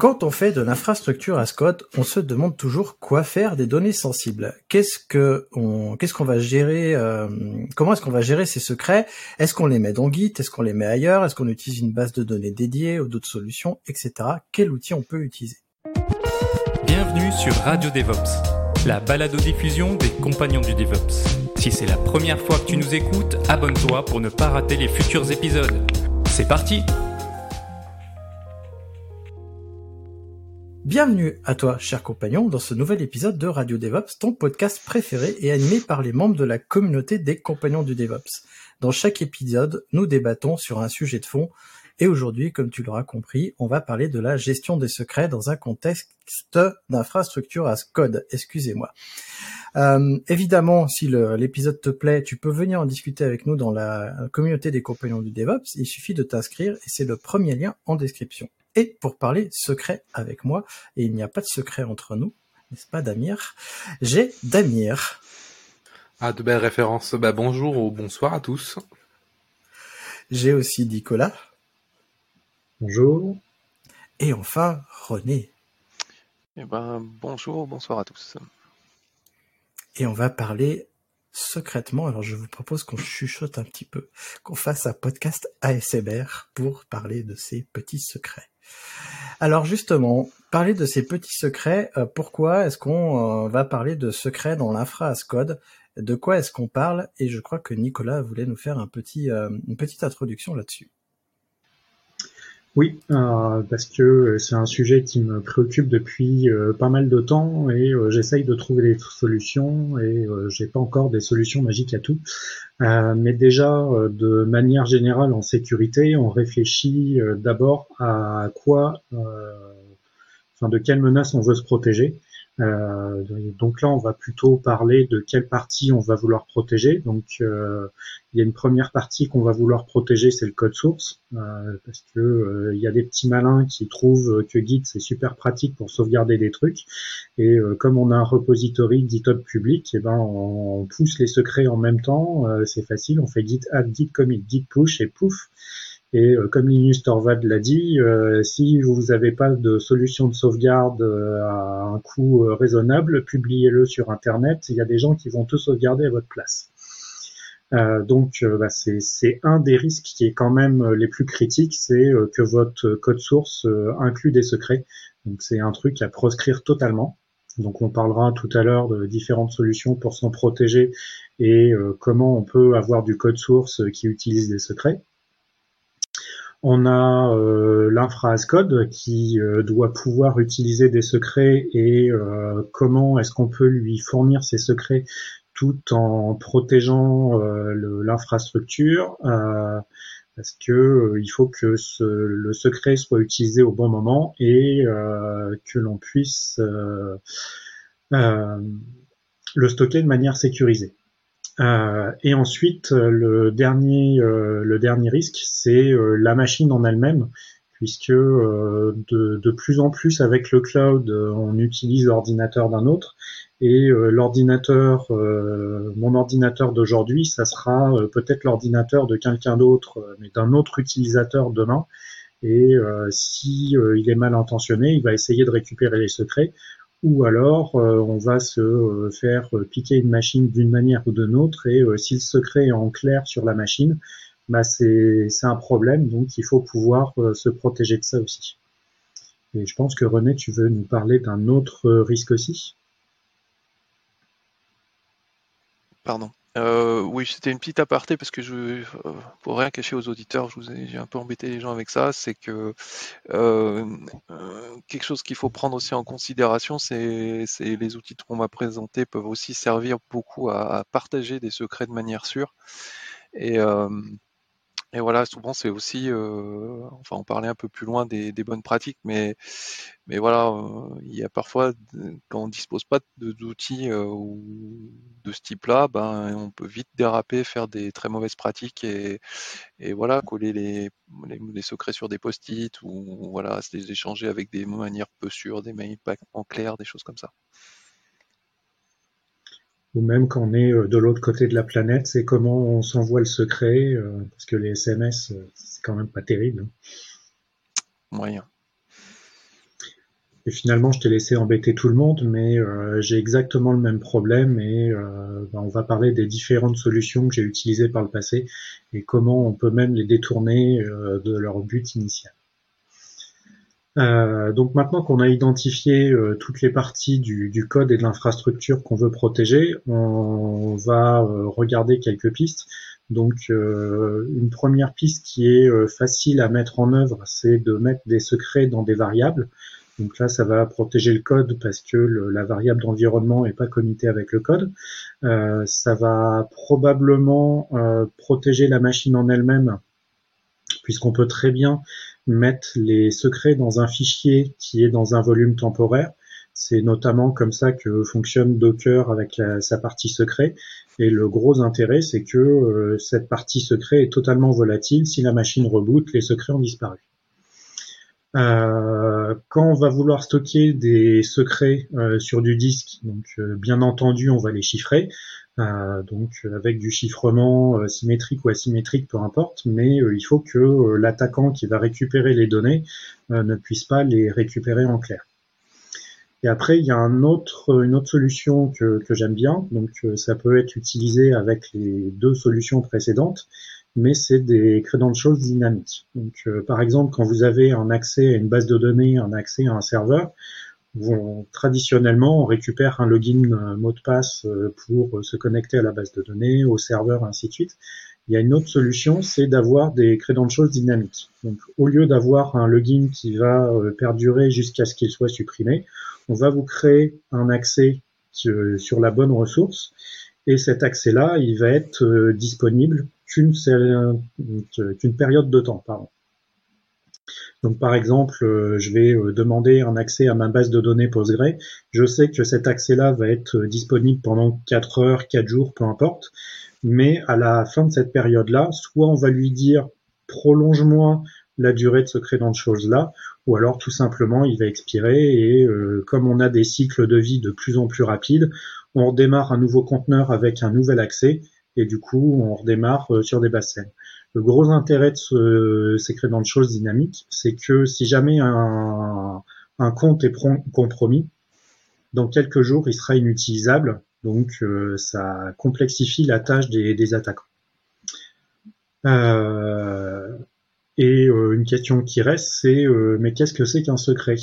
Quand on fait de l'infrastructure as code, on se demande toujours quoi faire des données sensibles. Qu'est-ce que qu'est-ce qu'on va gérer euh, Comment est-ce qu'on va gérer ces secrets? Est-ce qu'on les met dans Git? Est-ce qu'on les met ailleurs? Est-ce qu'on utilise une base de données dédiée ou d'autres solutions, etc. Quel outil on peut utiliser? Bienvenue sur Radio DevOps, la balado-diffusion des compagnons du DevOps. Si c'est la première fois que tu nous écoutes, abonne-toi pour ne pas rater les futurs épisodes. C'est parti Bienvenue à toi, cher compagnon, dans ce nouvel épisode de Radio DevOps, ton podcast préféré et animé par les membres de la communauté des compagnons du DevOps. Dans chaque épisode, nous débattons sur un sujet de fond et aujourd'hui, comme tu l'auras compris, on va parler de la gestion des secrets dans un contexte d'infrastructure as code. Excusez-moi. Euh, évidemment, si l'épisode te plaît, tu peux venir en discuter avec nous dans la communauté des compagnons du DevOps. Il suffit de t'inscrire et c'est le premier lien en description et pour parler secret avec moi, et il n'y a pas de secret entre nous, n'est-ce pas Damir? J'ai Damir. Ah, de belles références. Bah, bonjour ou bonsoir à tous. J'ai aussi Nicolas. Bonjour. Et enfin, René. Eh ben, bonjour, bonsoir à tous. Et on va parler secrètement. Alors, je vous propose qu'on chuchote un petit peu, qu'on fasse un podcast ASMR pour parler de ces petits secrets. Alors justement, parler de ces petits secrets, euh, pourquoi est-ce qu'on euh, va parler de secrets dans l'infra as code De quoi est-ce qu'on parle? Et je crois que Nicolas voulait nous faire euh, une petite introduction là-dessus. Oui, euh, parce que c'est un sujet qui me préoccupe depuis euh, pas mal de temps et euh, j'essaye de trouver des solutions et j'ai pas encore des solutions magiques à tout. mais déjà, de manière générale en sécurité, on réfléchit d'abord à quoi, enfin de quelles menaces on veut se protéger. Euh, donc là, on va plutôt parler de quelle partie on va vouloir protéger. Donc, euh, il y a une première partie qu'on va vouloir protéger, c'est le code source, euh, parce que il y a des petits malins qui trouvent que Git c'est super pratique pour sauvegarder des trucs. Et comme on a un repository GitHub public, eh ben on, pousse les secrets en même temps. c'est facile, on fait Git add, Git commit, Git push et pouf, et euh, comme Linus Torvald l'a dit, euh, si vous n'avez pas de solution de sauvegarde euh, à un coût raisonnable, publiez-le sur Internet. Il y a des gens qui vont tout sauvegarder à votre place. donc bah, c'est un des risques qui est quand même les plus critiques, c'est que votre code source inclut des secrets. Donc c'est un truc à proscrire totalement. Donc on parlera tout à l'heure de différentes solutions pour s'en protéger et comment on peut avoir du code source qui utilise des secrets. On a euh, l'infra code qui euh, doit pouvoir utiliser des secrets et euh, comment est-ce qu'on peut lui fournir ces secrets tout en protégeant l'infrastructure parce que il faut que le secret soit utilisé au bon moment et que l'on puisse le stocker de manière sécurisée. Euh, et ensuite, euh, le dernier, euh, le dernier risque, c'est la machine en elle-même, puisque de, de, plus en plus avec le cloud, on utilise l'ordinateur d'un autre, et l'ordinateur, mon ordinateur d'aujourd'hui, ça sera peut-être l'ordinateur de quelqu'un d'autre, mais d'un autre utilisateur demain. Et si il est mal intentionné, il va essayer de récupérer les secrets ou alors euh, on va se euh, faire euh, piquer une machine d'une manière ou d'une autre et si le secret est en clair sur la machine, bah c'est un problème, donc il faut pouvoir se protéger de ça aussi. Et je pense que René, tu veux nous parler d'un autre risque aussi? Pardon. Euh, oui, c'était une petite aparté parce que je, euh, pour rien cacher aux auditeurs, je vous ai, j'ai un peu embêté les gens avec ça, c'est que euh, quelque chose qu'il faut prendre aussi en considération, c'est, c'est les outils qu'on m'a présentés peuvent aussi servir beaucoup à, partager des secrets de manière sûre. Et et voilà, souvent c'est aussi, euh, enfin on parlait un peu plus loin des, bonnes pratiques, mais, mais voilà, euh, il y a parfois, quand on dispose pas d'outils euh, de ce type-là, ben on peut vite déraper, faire des très mauvaises pratiques et, et voilà, coller les, les, secrets sur des post-it ou voilà, les échanger avec des manières peu sûres, des mails pas en clair, des choses comme ça ou même quand on est euh, de l'autre côté de la planète, c'est comment on s'envoie le secret, euh, parce que les SMS, euh, c'est quand même pas terrible. Moyen. Et finalement, je t'ai laissé embêter tout le monde, mais j'ai exactement le même problème et ben, on va parler des différentes solutions que j'ai utilisées par le passé et comment on peut même les détourner de leur but initial. Euh, donc maintenant qu'on a identifié euh, toutes les parties du, code et de l'infrastructure qu'on veut protéger, on va euh, regarder quelques pistes. Donc une première piste qui est facile à mettre en œuvre, c'est de mettre des secrets dans des variables. Donc là, ça va protéger le code parce que la variable d'environnement n'est pas committée avec le code. ça va probablement protéger la machine en elle-même, puisqu'on peut très bien mettre les secrets dans un fichier qui est dans un volume temporaire. C'est notamment comme ça que fonctionne Docker avec sa partie secret. Et le gros intérêt, c'est que euh, cette partie secret est totalement volatile. Si la machine reboot, les secrets ont disparu. Euh, quand on va vouloir stocker des secrets euh, sur du disque, donc bien entendu, on va les chiffrer. Euh, donc avec du chiffrement euh, symétrique ou asymétrique, peu importe, mais euh, il faut que l'attaquant qui va récupérer les données ne puisse pas les récupérer en clair. Et après, il y a une autre solution que, que j'aime bien, donc ça peut être utilisé avec les deux solutions précédentes, mais c'est des credentials dynamiques. Donc, par exemple, quand vous avez un accès à une base de données, un accès à un serveur, traditionnellement, on récupère un login un mot de passe euh, pour euh, se connecter à la base de données, au serveur, ainsi de suite. Il y a une autre solution, c'est d'avoir des credentials dynamiques. Donc, au lieu d'avoir un login qui va euh, perdurer jusqu'à ce qu'il soit supprimé, on va vous créer un accès sur la bonne ressource. Et cet accès-là, il va être disponible qu'une période de temps. Pardon. Donc par exemple, euh, je vais euh, demander un accès à ma base de données Postgre. Je sais que cet accès-là va être euh, disponible pendant 4 heures, 4 jours, peu importe. Mais à la fin de cette période-là, soit on va lui dire prolonge-moi la durée de ce credentials-là, ou alors tout simplement il va expirer et comme on a des cycles de vie de plus en plus rapides, on redémarre un nouveau conteneur avec un nouvel accès et du coup on redémarre sur des bases le gros intérêt de ce, ces credentials dynamiques, c'est que si jamais un, compte est compromis, dans quelques jours, il sera inutilisable. Donc, euh, ça complexifie la tâche des, attaquants. Euh, et euh, une question qui reste, c'est mais qu'est-ce que c'est qu'un secret?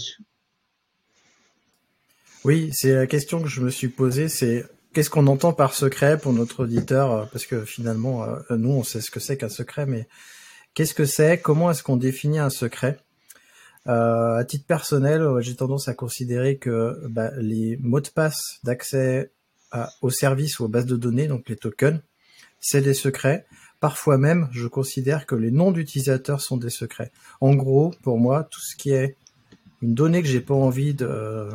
Oui, c'est la question que je me suis posée. C'est Qu'est-ce qu'on entend par secret pour notre auditeur euh, Parce que finalement, euh, nous, on sait ce que c'est qu'un secret, mais qu'est-ce que c'est? Comment est-ce qu'on définit un secret? Euh, À titre personnel, j'ai tendance à considérer que bah, les mots de passe d'accès aux services ou aux bases de données, donc les tokens, c'est des secrets. Parfois même, je considère que les noms d'utilisateurs sont des secrets. En gros, pour moi, tout ce qui est une donnée que j'ai pas envie de,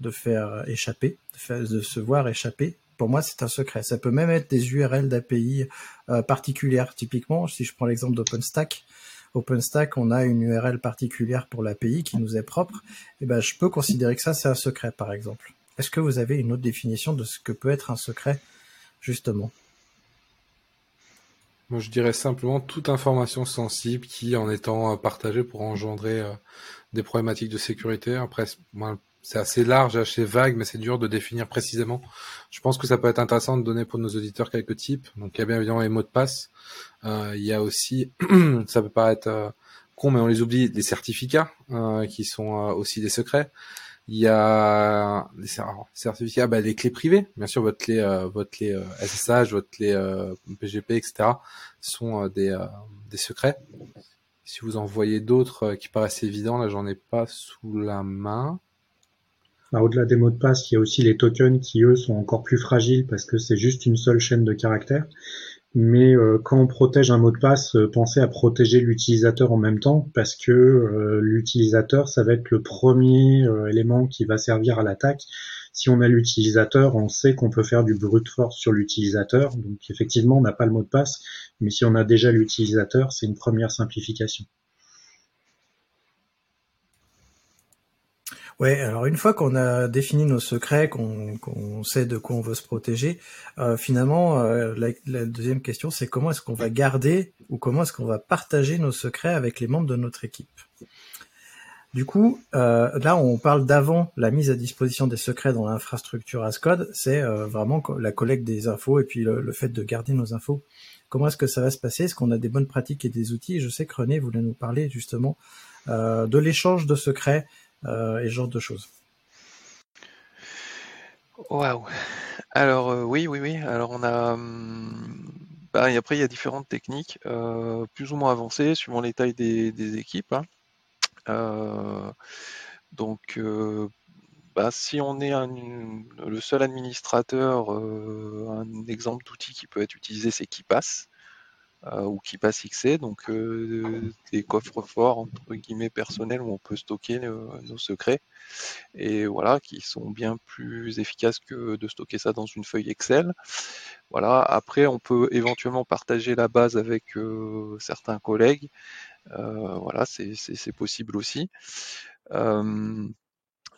de faire échapper, de, se voir échapper, pour moi, c'est un secret. Ça peut même être des URL d'API euh, particulières. Typiquement, si je prends l'exemple d'OpenStack, OpenStack, on a une URL particulière pour l'API qui nous est propre. Et eh ben, je peux considérer que ça, c'est un secret, par exemple. Est-ce que vous avez une autre définition de ce que peut être un secret, justement? Moi, je dirais simplement toute information sensible qui, en étant euh, partagée, pourra engendrer euh, des problématiques de sécurité. Après, c'est assez large, assez vague, mais c'est dur de définir précisément. Je pense que ça peut être intéressant de donner pour nos auditeurs quelques types. Donc il y a bien évidemment les mots de passe. Euh, il y a aussi, ça peut paraître euh, con, mais on les oublie, les certificats euh, qui sont aussi des secrets. Il y a les certificats, bah, les clés privées, bien sûr votre clé, votre clé SSH, votre clé PGP, etc. sont des, des secrets. Si vous en voyez d'autres qui paraissent évidents, là j'en ai pas sous la main. Au-delà des mots de passe, il y a aussi les tokens qui, eux, sont encore plus fragiles parce que c'est juste une seule chaîne de caractères. Mais quand on protège un mot de passe, pensez à protéger l'utilisateur en même temps, parce que l'utilisateur, ça va être le premier élément qui va servir à l'attaque. Si on a l'utilisateur, on sait qu'on peut faire du brute force sur l'utilisateur. Donc effectivement, on n'a pas le mot de passe, mais si on a déjà l'utilisateur, c'est une première simplification. Ouais, alors une fois qu'on a défini nos secrets, qu'on sait de quoi on veut se protéger, euh, finalement, euh, la, deuxième question, c'est comment est-ce qu'on va garder ou comment est-ce qu'on va partager nos secrets avec les membres de notre équipe? Du coup, euh, là, on parle d'avant la mise à disposition des secrets dans l'infrastructure Ascode. C'est vraiment la collecte des infos et puis le, fait de garder nos infos. Comment est-ce que ça va se passer? Est-ce qu'on a des bonnes pratiques et des outils? Je sais que René voulait nous parler justement de l'échange de secrets et ce genre de choses. Waouh Alors oui, oui, oui. Alors on a... Hum, bah, et après, il y a différentes techniques, plus ou moins avancées, suivant les tailles des, équipes. Hein. Euh, donc, euh, bah, si on est le seul administrateur, euh, un exemple d'outil qui peut être utilisé, c'est KeePass ou KeePass XC, donc des coffres forts entre guillemets personnels où on peut stocker nos secrets et voilà qui sont bien plus efficaces que de stocker ça dans une feuille Excel. Voilà. Après, on peut éventuellement partager la base avec certains collègues euh, voilà, c'est possible aussi.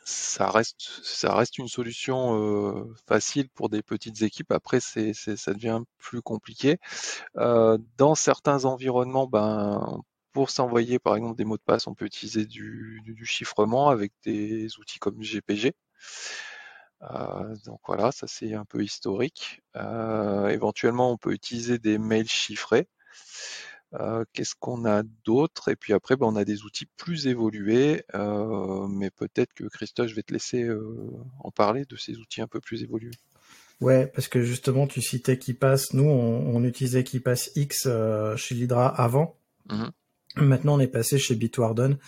Ça reste, ça reste une solution facile pour des petites équipes. Après, ça devient plus compliqué. dans certains environnements, ben, pour s'envoyer par exemple des mots de passe, on peut utiliser du, chiffrement avec des outils comme GPG. donc voilà, ça c'est un peu historique. éventuellement, on peut utiliser des mails chiffrés. Euh, qu'est-ce qu'on a d'autre? Et puis après, ben, on a des outils plus évolués, euh, mais peut-être que Christophe, je vais te laisser euh, en parler de ces outils un peu plus évolués. Ouais, parce que justement, tu citais KeePass. Nous, on, utilisait KeePass X chez l'Hydra avant. Mmh Maintenant, on est passé chez Bitwarden,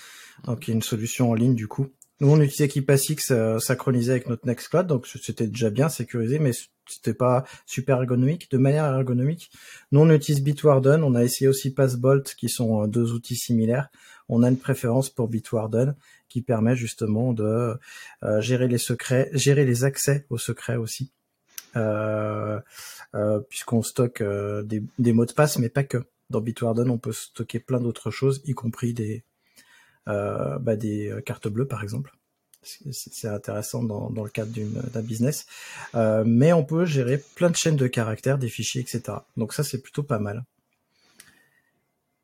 donc qui est une solution en ligne du coup. Nous, on utilisait KeePassX euh, synchronisé avec notre Nextcloud, donc c'était déjà bien sécurisé, mais c'était pas super ergonomique. De manière ergonomique, nous, on utilise Bitwarden. On a essayé aussi Passbolt, qui sont euh, deux outils similaires. On a une préférence pour Bitwarden, qui permet justement de euh, gérer les secrets, gérer les accès aux secrets aussi, euh, puisqu'on stocke des, des mots de passe, mais pas que. Dans Bitwarden, on peut stocker plein d'autres choses, y compris des, bah, des euh, cartes bleues par exemple. C'est intéressant dans, le cadre d'un business. Euh, mais on peut gérer plein de chaînes de caractères, des fichiers, etc. Donc ça, c'est plutôt pas mal.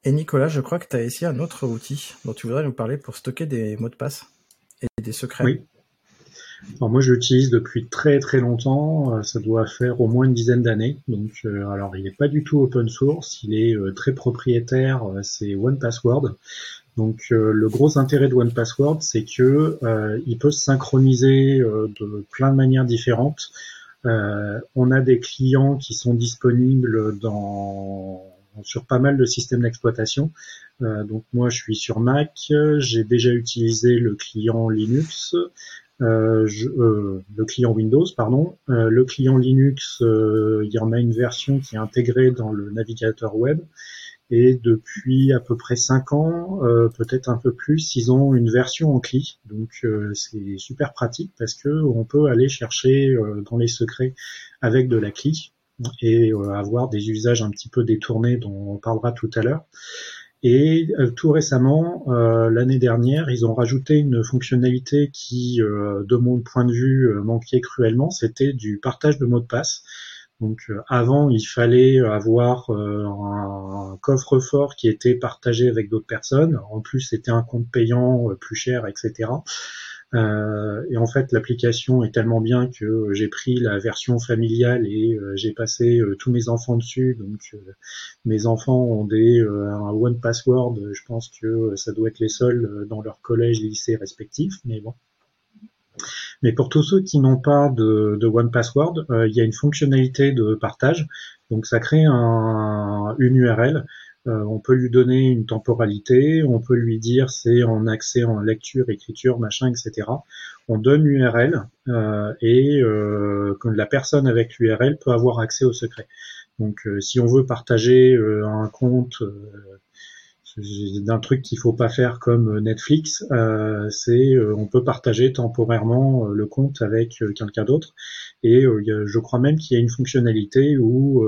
Et Nicolas, je crois que tu as essayé un autre outil dont tu voudrais nous parler pour stocker des mots de passe et des secrets. Oui. Alors moi, je l'utilise depuis très très longtemps. Ça doit faire au moins une dizaine d'années. Donc, alors, il n'est pas du tout open source. Il est très propriétaire. C'est One Password. Donc euh, le gros intérêt de One Password, c'est que euh, il peut se synchroniser euh, de plein de manières différentes. on a des clients qui sont disponibles dans sur pas mal de systèmes d'exploitation. donc moi, je suis sur Mac. J'ai déjà utilisé le client Linux. Le client Windows, pardon. le client Linux, il y en a une version qui est intégrée dans le navigateur web. Et depuis à peu près 5 ans, euh, peut-être un peu plus, ils ont une version en CLI. Donc euh, c'est super pratique parce que on peut aller chercher euh, dans les secrets avec de la CLI et avoir des usages un petit peu détournés dont on parlera tout à l'heure. Et tout récemment, l'année dernière, ils ont rajouté une fonctionnalité qui, de mon point de vue, manquait cruellement, c'était du partage de mots de passe. Donc euh, avant, il fallait avoir euh, un, coffre-fort qui était partagé avec d'autres personnes. En plus, c'était un compte payant euh, plus cher, etc. et en fait, l'application est tellement bien que j'ai pris la version familiale et j'ai passé tous mes enfants dessus. Donc, mes enfants ont des un one password. Je pense que ça doit être les seuls dans leur collège, lycée respectifs. Mais bon, mais pour tous ceux qui n'ont pas de, de One Password, euh, il y a une fonctionnalité de partage. Donc ça crée un, une URL. Euh, on peut lui donner une temporalité, on peut lui dire c'est en accès en lecture, écriture, machin, etc. On donne l'URL euh, et euh, la personne avec l'URL peut avoir accès au secret. Donc si on veut partager un compte d'un truc qu'il faut pas faire comme Netflix, euh, c'est euh, on peut partager temporairement euh, le compte avec quelqu'un d'autre. Et je crois même qu'il y a une fonctionnalité où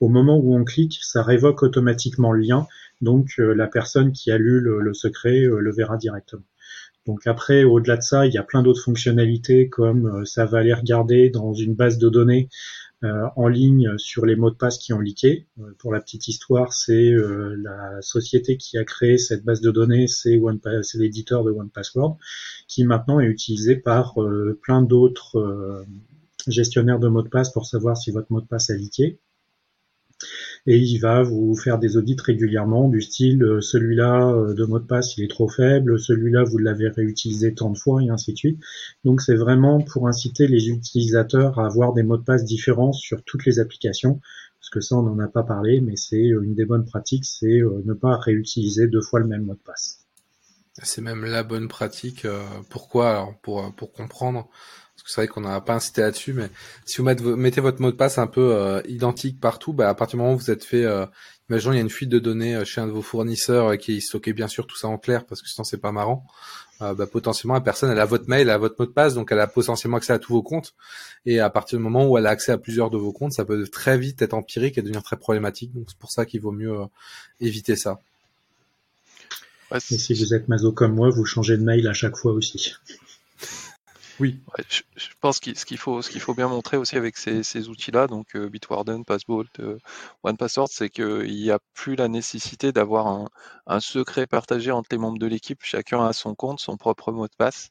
au moment où on clique, ça révoque automatiquement le lien. Donc la personne qui a lu le, le secret le verra directement. Donc après, au-delà de ça, il y a plein d'autres fonctionnalités comme ça va aller regarder dans une base de données en ligne sur les mots de passe qui ont leaké. Euh, pour la petite histoire, c'est euh, la société qui a créé cette base de données, c'est l'éditeur de OnePassword, qui maintenant est utilisé par plein d'autres gestionnaires de mots de passe pour savoir si votre mot de passe a leaké et il va vous faire des audits régulièrement du style euh, celui-là euh, de mot de passe il est trop faible, celui-là vous l'avez réutilisé tant de fois et ainsi de suite. Donc c'est vraiment pour inciter les utilisateurs à avoir des mots de passe différents sur toutes les applications parce que ça on n'en a pas parlé mais c'est euh, une des bonnes pratiques, c'est ne pas réutiliser deux fois le même mot de passe. C'est même la bonne pratique. pourquoi Alors pour pour comprendre, que c'est vrai qu'on n'a pas incité là-dessus, mais si vous mettez, votre mot de passe un peu euh, identique partout, bah, à partir du moment où vous êtes fait, euh, imaginons il y a une fuite de données euh, chez un de vos fournisseurs et qui stockait bien sûr tout ça en clair parce que sinon c'est pas marrant. Euh, bah, potentiellement la personne elle a votre mail, elle a votre mot de passe, donc elle a potentiellement accès à tous vos comptes. Et à partir du moment où elle a accès à plusieurs de vos comptes, ça peut très vite être empirique et devenir très problématique. Donc c'est pour ça qu'il vaut mieux éviter ça. et si vous êtes maso comme moi, vous changez de mail à chaque fois aussi. Oui. je, pense que ce qu'il faut, ce qu'il faut bien montrer aussi avec ces, outils-là, donc euh, Bitwarden, Passbolt, euh, OnePassword, c'est qu'il n'y a plus la nécessité d'avoir un, secret partagé entre les membres de l'équipe. Chacun a son compte, son propre mot de passe,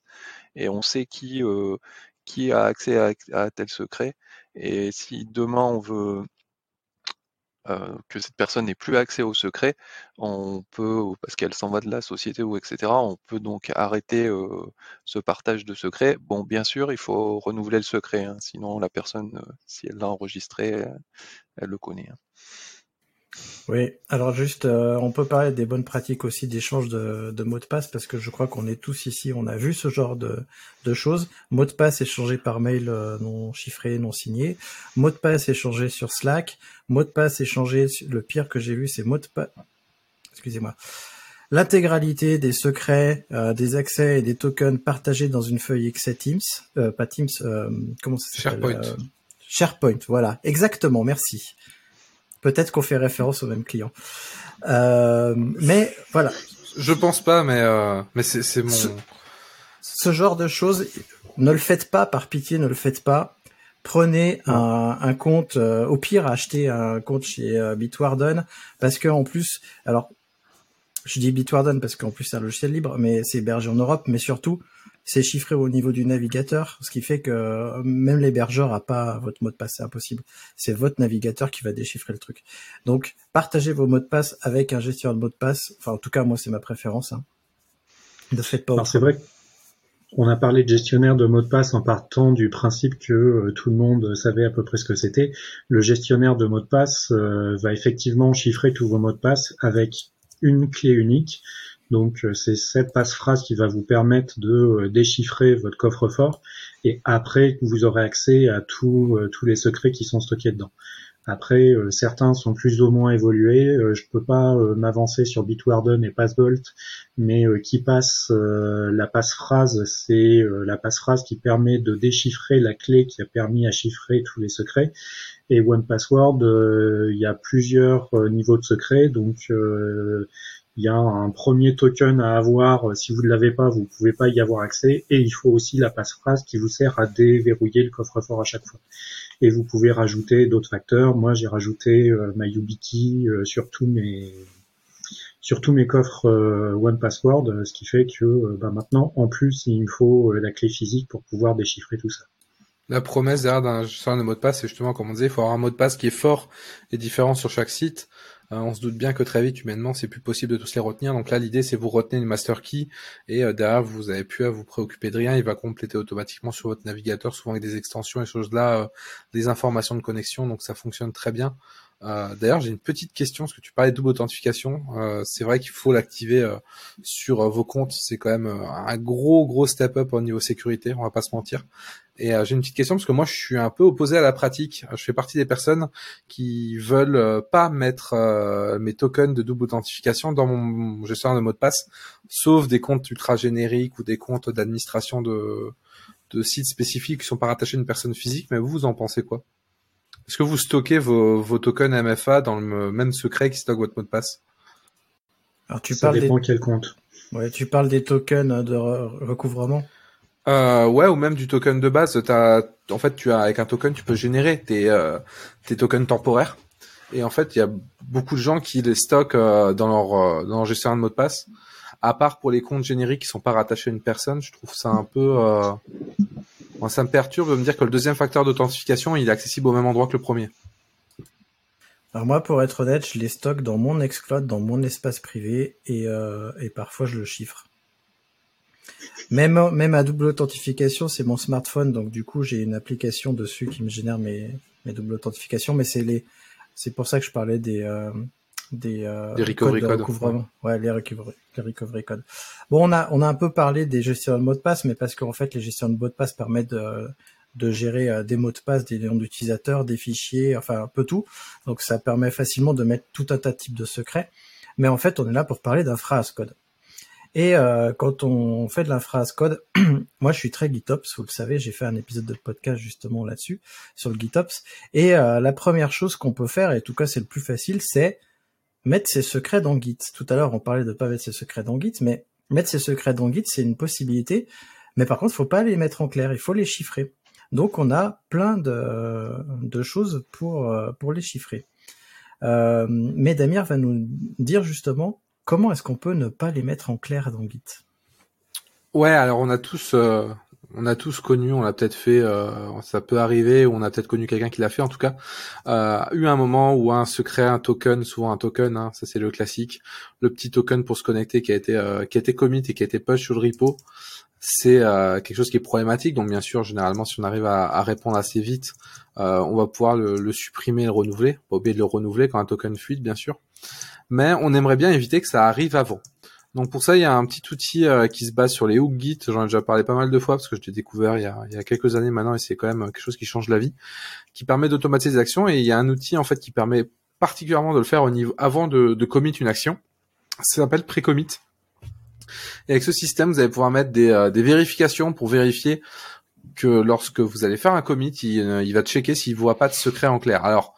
et on sait qui, euh, qui a accès à, à, tel secret. Et si demain on veut euh, que cette personne n'ait plus accès au secret, on peut, parce qu'elle s'en va de la société ou etc., on peut donc arrêter euh, ce partage de secret. Bon, bien sûr, il faut renouveler le secret, hein, sinon la personne, euh, si elle l'a enregistré, elle, le connaît. Hein. Oui, alors juste, euh, on peut parler des bonnes pratiques aussi d'échange de, de, mots de passe parce que je crois qu'on est tous ici, on a vu ce genre de, de choses. Mot de passe échangé par mail euh, non chiffré, non signé. Mot de passe échangé sur Slack. Mot de passe échangé, le pire que j'ai vu, c'est mot de passe. Excusez-moi. L'intégralité des secrets, euh, des accès et des tokens partagés dans une feuille Excel Teams, pas Teams, comment ça s'appelle SharePoint. SharePoint, voilà, exactement, merci. Peut-être qu'on fait référence au même client. Euh, mais voilà. Je pense pas, mais euh, mais c'est mon. Ce, genre de choses, ne le faites pas par pitié, ne le faites pas. Prenez un, un, compte, euh, au pire, achetez un compte chez Bitwarden, parce que en plus, alors, je dis Bitwarden parce qu'en plus c'est un logiciel libre, mais c'est hébergé en Europe, mais surtout, c'est chiffré au niveau du navigateur, ce qui fait que même l'hébergeur a pas votre mot de passe, c'est impossible. C'est votre navigateur qui va déchiffrer le truc. Donc, partagez vos mots de passe avec un gestionnaire de mots de passe. Enfin, en tout cas, moi, c'est ma préférence. Hein. Ne faites pas. C'est vrai. On a parlé de gestionnaire de mots de passe en partant du principe que euh, tout le monde savait à peu près ce que c'était. Le gestionnaire de mots de passe euh, va effectivement chiffrer tous vos mots de passe avec une clé unique donc euh, c'est cette passe-phrase qui va vous permettre de euh, déchiffrer votre coffre-fort et après vous aurez accès à euh, tous les secrets qui sont stockés dedans. Après, certains sont plus ou moins évolués. je peux pas m'avancer sur Bitwarden et Passbolt, mais qui passe la passe-phrase, c'est la passe-phrase qui permet de déchiffrer la clé qui a permis à chiffrer tous les secrets. Et OnePassword, il y a plusieurs niveaux de secrets, donc il y a un premier token à avoir. Euh, si vous ne l'avez pas, vous ne pouvez pas y avoir accès. Et il faut aussi la passe-phrase qui vous sert à déverrouiller le coffre-fort à chaque fois. Et vous pouvez rajouter d'autres facteurs. Moi, j'ai rajouté euh, ma YubiKey euh, sur tous mes sur tous mes coffres One Password, ce qui fait que bah, maintenant, en plus, il me faut la clé physique pour pouvoir déchiffrer tout ça. La promesse derrière d'un mot de passe, c'est justement, comme on disait, il faut avoir un mot de passe qui est fort et différent sur chaque site. Euh, on se doute bien que très vite, humainement, c'est plus possible de tous les retenir. Donc là, l'idée, c'est vous retenez une master key et euh, derrière, vous avez plus à vous préoccuper de rien. Il va compléter automatiquement sur votre navigateur, souvent avec des extensions et choses là, euh, des informations de connexion. Donc ça fonctionne très bien. D'ailleurs, j'ai une petite question, parce que tu parlais de double authentification. C'est vrai qu'il faut l'activer sur vos comptes. C'est quand même un gros, gros step up au niveau sécurité, on va pas se mentir. Et j'ai une petite question, parce que moi, je suis un peu opposé à la pratique. Je fais partie des personnes qui veulent pas mettre mes tokens de double authentification dans mon gestionnaire de mot de passe, sauf des comptes ultra génériques ou des comptes d'administration de, de sites spécifiques qui sont pas rattachés à une personne physique. Mais vous, vous en pensez quoi? Est-ce que vous stockez vos, vos, tokens MFA dans le même secret qui stocke votre mot de passe? Alors tu Ça parles dépend des... quel compte. Ouais, tu parles des tokens de recouvrement? Euh, ouais, ou même du token de base. As, en fait, tu as avec un token, tu peux générer tes, euh, tes tokens temporaires. Et en fait, il y a beaucoup de gens qui les stockent euh, dans leur euh, dans leur gestionnaire de mot de passe. À part pour les comptes génériques qui sont pas rattachés à une personne, je trouve ça un peu euh, moi, ça me perturbe de me dire que le deuxième facteur d'authentification, il est accessible au même endroit que le premier. Alors moi, pour être honnête, je les stocke dans mon Excloud, dans mon espace privé, et, euh, et parfois je le chiffre. Même, même à double authentification, c'est mon smartphone, donc du coup j'ai une application dessus qui me génère mes, mes doubles authentifications, mais c'est les, c'est pour ça que je parlais des, euh, des, euh, recovery codes. Ouais, les recovery, les recovery codes. Bon, on a, on a un peu parlé des gestions de mots de passe, mais parce qu'en fait, les gestions de mots de passe permettent de, de gérer euh, des mots de passe, des noms d'utilisateurs, des fichiers, enfin un peu tout. Donc ça permet facilement de mettre tout un tas de types de secrets. Mais en fait, on est là pour parler d'un phrase code. Et euh, quand on fait de la phrase code, moi je suis très GitOps, vous le savez, j'ai fait un épisode de podcast justement là-dessus, sur le GitOps. Et euh, la première chose qu'on peut faire, et en tout cas c'est le plus facile, c'est mettre ses secrets dans Git. Tout à l'heure, on parlait de pas mettre ses secrets dans Git, mais mettre ses secrets dans Git, c'est une possibilité. Mais par contre, il faut pas les mettre en clair, il faut les chiffrer. Donc, on a plein de, de choses pour, euh, pour les chiffrer. Euh, mais Damir va nous dire justement comment est-ce qu'on peut ne pas les mettre en clair dans Git? Ouais, alors on a tous, euh, on a tous connu, on l'a peut-être fait, euh, ça peut arriver, on a peut-être connu quelqu'un qui l'a fait en tout cas, euh, eu un moment où un secret, un token, souvent un token, hein, ça c'est le classique, le petit token pour se connecter qui a été euh, qui a été commit et qui a été push sur le repo, c'est quelque chose qui est problématique. Donc bien sûr, généralement, si on arrive à, répondre assez vite, on va pouvoir le, le, supprimer et le renouveler. Pas oublier de le renouveler quand un token fuite, bien sûr. Mais on aimerait bien éviter que ça arrive avant. Donc pour ça, il y a un petit outil euh, qui se base sur les hooks Git. J'en ai déjà parlé pas mal de fois parce que je l'ai découvert il y, a, il y, a, quelques années maintenant et c'est quand même quelque chose qui change la vie, qui permet d'automatiser les actions. Et il y a un outil en fait qui permet particulièrement de le faire au niveau avant de, de commit une action. Ça s'appelle pré-commit. Et avec ce système, vous allez pouvoir mettre des, euh, des vérifications pour vérifier que lorsque vous allez faire un commit, il, euh, il va checker s'il voit pas de secret en clair. Alors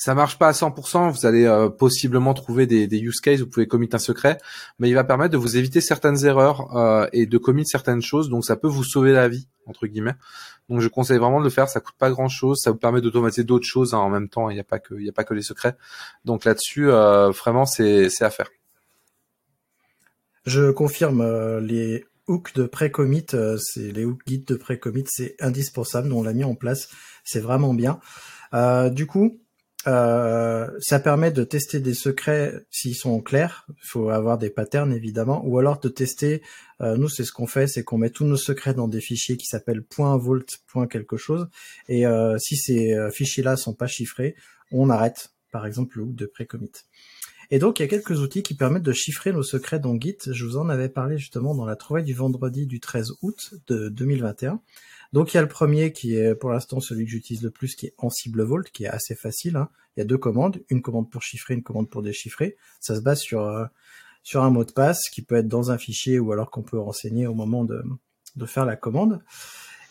ça marche pas à 100%, vous allez euh, possiblement trouver des, des, use cases, vous pouvez commit un secret, mais il va permettre de vous éviter certaines erreurs euh, et de commit certaines choses, donc ça peut vous sauver la vie entre guillemets. Donc je conseille vraiment de le faire, ça coûte pas grand chose, ça vous permet d'automatiser d'autres choses hein, en même temps, il n'y a pas que il a pas que les secrets. Donc là-dessus, euh, vraiment c'est c'est à faire. Je confirme euh, les hooks de pré-commit, euh, c'est les hooks guides de pré-commit, c'est indispensable, on l'a mis en place, c'est vraiment bien. du coup, euh, ça permet de tester des secrets s'ils sont clairs. Il faut avoir des patterns évidemment, ou alors de tester. Euh, nous, c'est ce qu'on fait, c'est qu'on met tous nos secrets dans des fichiers qui s'appellent .vault, quelque chose. Et euh, si ces euh, fichiers-là sont pas chiffrés, on arrête. Par exemple, le hook de pré-commit. Et donc, il y a quelques outils qui permettent de chiffrer nos secrets dans Git. Je vous en avais parlé justement dans la trouvaille du vendredi du 13 août de 2021. Donc il y a le premier qui est pour l'instant celui que j'utilise le plus, qui est Ansible Vault, qui est assez facile. Hein. Il y a deux commandes, une commande pour chiffrer, une commande pour déchiffrer. Ça se base sur euh, sur un mot de passe qui peut être dans un fichier ou alors qu'on peut renseigner au moment de, de faire la commande.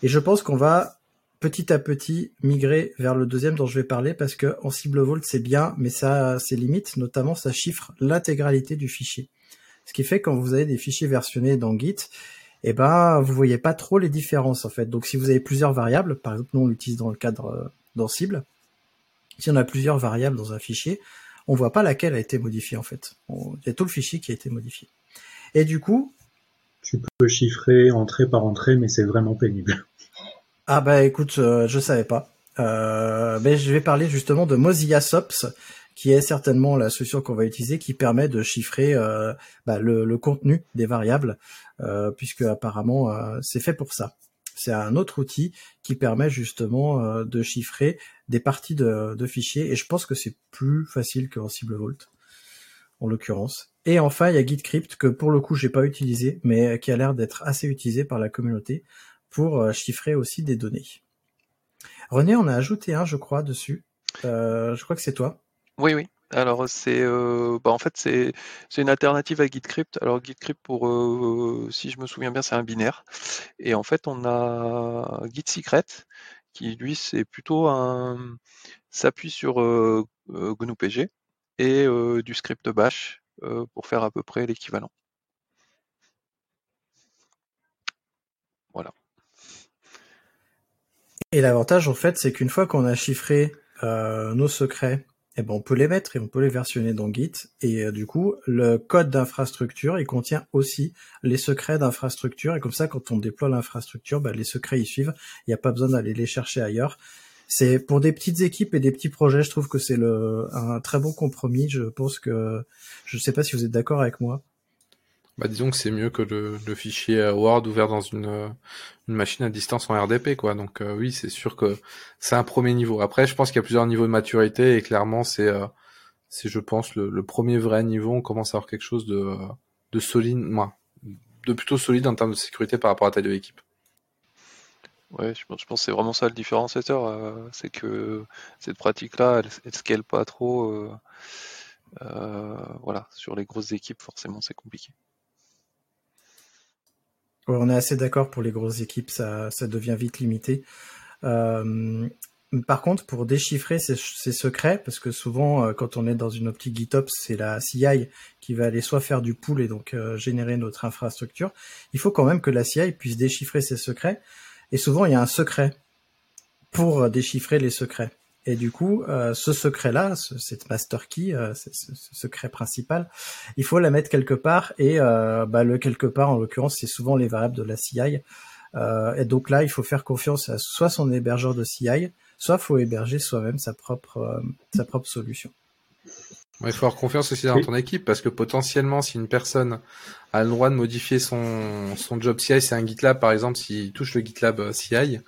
Et je pense qu'on va petit à petit migrer vers le deuxième dont je vais parler parce que Ansible Vault c'est bien, mais ça a ses limites, notamment ça chiffre l'intégralité du fichier. Ce qui fait quand vous avez des fichiers versionnés dans Git, et eh ben vous voyez pas trop les différences en fait. Donc si vous avez plusieurs variables, par exemple nous on l'utilise dans le cadre euh, d'Ansible, si on a plusieurs variables dans un fichier, on voit pas laquelle a été modifiée en fait. Il y a tout le fichier qui a été modifié. Et du coup, tu peux chiffrer entrée par entrée, mais c'est vraiment pénible. Ah bah écoute, euh, je savais pas. Euh, mais je vais parler justement de Mozilla Sops, qui est certainement la solution qu'on va utiliser, qui permet de chiffrer euh, bah, le, le, contenu des variables, euh, puisque apparemment euh, c'est fait pour ça. c'est un autre outil qui permet justement de chiffrer des parties de, de, fichiers et je pense que c'est plus facile qu'en Vault en l'occurrence. Et enfin, il y a GitCrypt que pour le coup j'ai pas utilisé, mais qui a l'air d'être assez utilisé par la communauté pour chiffrer aussi des données. René, on a ajouté un, je crois, dessus. je crois que c'est toi. Oui, oui. Alors c'est euh, bah, en fait c'est une alternative à GitCrypt. Alors GitCrypt pour euh, si je me souviens bien c'est un binaire et en fait on a GitSecret qui lui c'est plutôt un s'appuie sur euh, GNU-PG et du script bash pour faire à peu près l'équivalent. Voilà. Et l'avantage en fait c'est qu'une fois qu'on a chiffré nos secrets eh ben, on peut les mettre et on peut les versionner dans Git. Et euh, du coup, le code d'infrastructure, il contient aussi les secrets d'infrastructure. Et comme ça, quand on déploie l'infrastructure, ben, les secrets y suivent. Il n'y a pas besoin d'aller les chercher ailleurs. C'est pour des petites équipes et des petits projets, je trouve que c'est le un très bon compromis. Je pense que je ne sais pas si vous êtes d'accord avec moi. Bah, disons que c'est mieux que le, le, fichier Word ouvert dans une, une, machine à distance en RDP, quoi. Donc euh, oui, c'est sûr que c'est un premier niveau. Après, je pense qu'il y a plusieurs niveaux de maturité et clairement, c'est, euh, c'est je pense, le, le, premier vrai niveau. On commence à avoir quelque chose de, de solide, de plutôt solide en termes de sécurité par rapport à taille de l'équipe. Ouais, je pense, je pense que c'est vraiment ça le différenciateur, euh, c'est que cette pratique-là, elle, elle scale pas trop. voilà, sur les grosses équipes, forcément, c'est compliqué on est assez d'accord pour les grosses équipes, ça, devient vite limité. Euh, par contre, pour déchiffrer ces, secrets, parce que souvent, euh, quand on est dans une optique GitOps, c'est la CI qui va aller soit faire du pool et donc euh, générer notre infrastructure. Il faut quand même que la CI puisse déchiffrer ces secrets. Et souvent, il y a un secret pour déchiffrer les secrets. Et du coup, euh, ce secret-là, cette master key, euh, ce, secret principal, il faut la mettre quelque part. Et euh, bah, le quelque part, en l'occurrence, c'est souvent les variables de la CI. et donc là, il faut faire confiance à soit son hébergeur de CI, soit faut héberger soi-même sa propre sa propre solution. Il faut avoir confiance aussi dans ton équipe parce que potentiellement, si une personne a le droit de modifier son, son job CI, c'est un GitLab par exemple, s'il touche le GitLab euh, CI,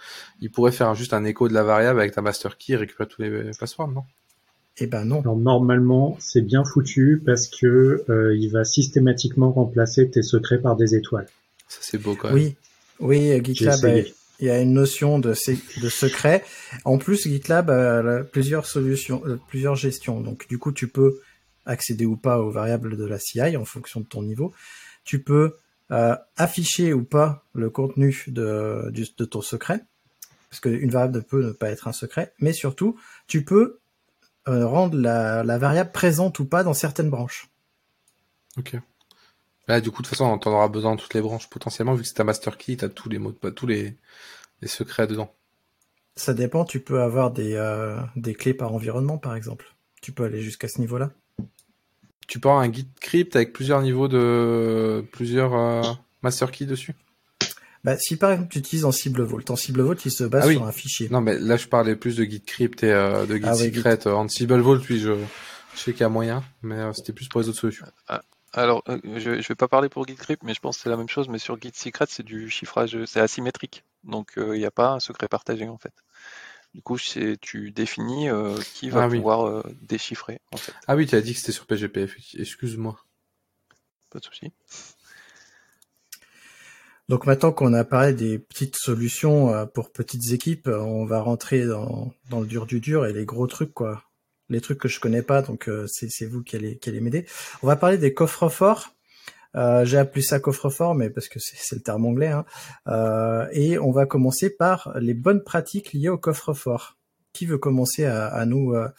il pourrait faire juste un écho de la variable avec ta master key et récupérer tous les passwords, non? Eh ben non. normalement, c'est bien foutu parce que euh, il va systématiquement remplacer tes secrets par des étoiles. Ça c'est beau quand même. Oui, oui, GitLab. Il y a une notion de, de secret. En plus, GitLab a plusieurs solutions, euh, plusieurs gestions. Donc, du coup, tu peux accéder ou pas aux variables de la CI en fonction de ton niveau. Tu peux euh, afficher ou pas le contenu de, ton secret, parce qu'une variable peut ne pas être un secret. Mais surtout, tu peux euh, rendre la, la, variable présente ou pas dans certaines branches. Ok. Là, du coup, de toute façon, on en aura besoin dans toutes les branches potentiellement, vu que c'est ta master key, tu as tous les mots, tous les, les secrets dedans. Ça dépend, tu peux avoir des, euh, des clés par environnement, par exemple. Tu peux aller jusqu'à ce niveau-là. Tu peux avoir un git crypt avec plusieurs niveaux de plusieurs euh, master keys dessus? Bah, si par exemple tu utilises en cible vault, en cible vault il se base ah sur un fichier. Non mais là je parlais plus de git crypt et euh, de git ah secret. En cible vault, oui je, je sais qu'il y a moyen, mais c'était plus pour les autres solutions. Alors, euh, je, ne vais pas parler pour GitCrypt, mais je pense que c'est la même chose. Mais sur GitSecret, c'est du chiffrage, c'est asymétrique. Donc, il euh, n'y a pas un secret partagé en fait. Du coup, tu définis euh, qui va ah pouvoir déchiffrer. En fait. Ah oui, tu as dit que c'était sur PGP. Excuse-moi. Pas de souci. Donc maintenant qu'on a parlé des petites solutions pour petites équipes, on va rentrer dans, dans le dur du dur et les gros trucs quoi les trucs que je connais pas, donc euh, c'est vous qui allez, qui allez m'aider. On va parler des coffres forts. Euh, J'ai appelé ça coffre fort, mais parce que c'est le terme anglais. Hein. Euh, et on va commencer par les bonnes pratiques liées au coffre fort. Qui veut commencer à, nous euh,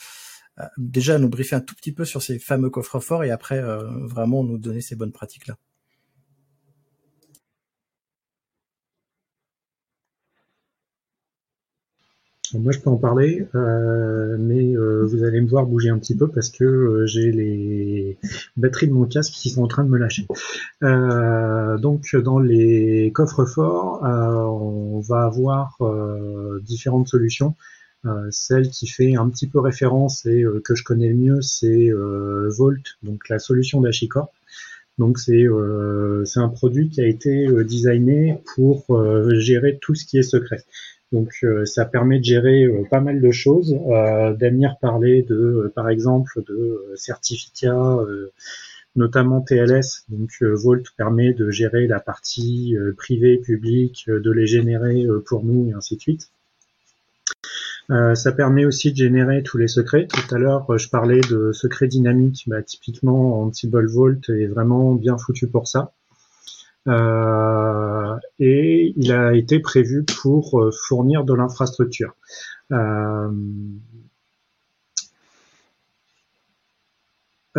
déjà à nous briefer un tout petit peu sur ces fameux coffres forts et après vraiment nous donner ces bonnes pratiques là. Moi, je peux en parler, euh, mais euh, vous allez me voir bouger un petit peu parce que euh, j'ai les batteries de mon casque qui sont en train de me lâcher. donc, dans les coffres forts, on va avoir différentes solutions. celle qui fait un petit peu référence et que je connais le mieux, c'est Volt, donc la solution d'Achicorp. Donc c'est c'est un produit qui a été designé pour gérer tout ce qui est secret. Donc ça permet de gérer pas mal de choses. Damir parlait de, par exemple, de certificats notamment TLS. Donc euh, Vault permet de gérer la partie euh, privée, publique, euh, de les générer pour nous et ainsi de suite. ça permet aussi de générer tous les secrets. Tout à l'heure, je parlais de secrets dynamiques. Bah, typiquement, Ansible Vault est vraiment bien foutu pour ça. Et il a été prévu pour fournir de l'infrastructure.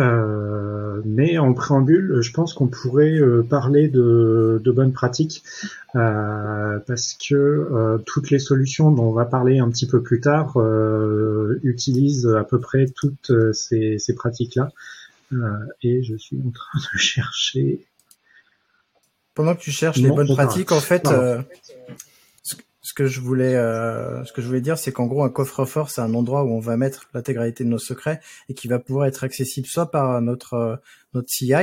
Euh, mais en préambule, je pense qu'on pourrait euh, parler de, bonnes pratiques euh, parce que toutes les solutions dont on va parler un petit peu plus tard utilisent à peu près toutes ces, pratiques-là. et je suis en train de chercher. Pendant que tu cherches les bonnes pratiques, en fait, ce que je voulais, euh, ce que je voulais dire, c'est qu'en gros, un coffre-fort, c'est un endroit où on va mettre l'intégralité de nos secrets et qui va pouvoir être accessible soit par notre euh, notre CI,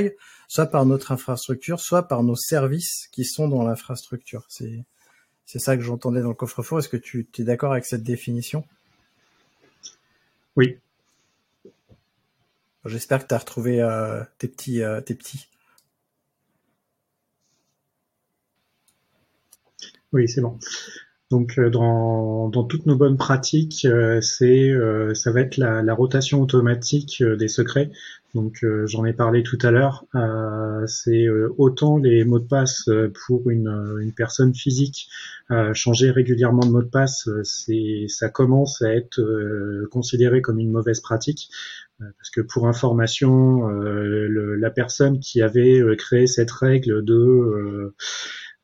soit par notre infrastructure, soit par nos services qui sont dans l'infrastructure. C'est c'est ça que j'entendais dans le coffre-fort. Est-ce que tu es d'accord avec cette définition? Oui. J'espère que tu as retrouvé euh, tes petits tes petits. Oui, c'est bon. Donc euh, dans, dans, toutes nos bonnes pratiques, euh, c'est euh, ça va être la, la rotation automatique des secrets. Donc j'en ai parlé tout à l'heure. c'est autant les mots de passe pour une, une personne physique changer régulièrement de mot de passe, c'est ça commence à être considéré comme une mauvaise pratique parce que pour information, la personne qui avait créé cette règle de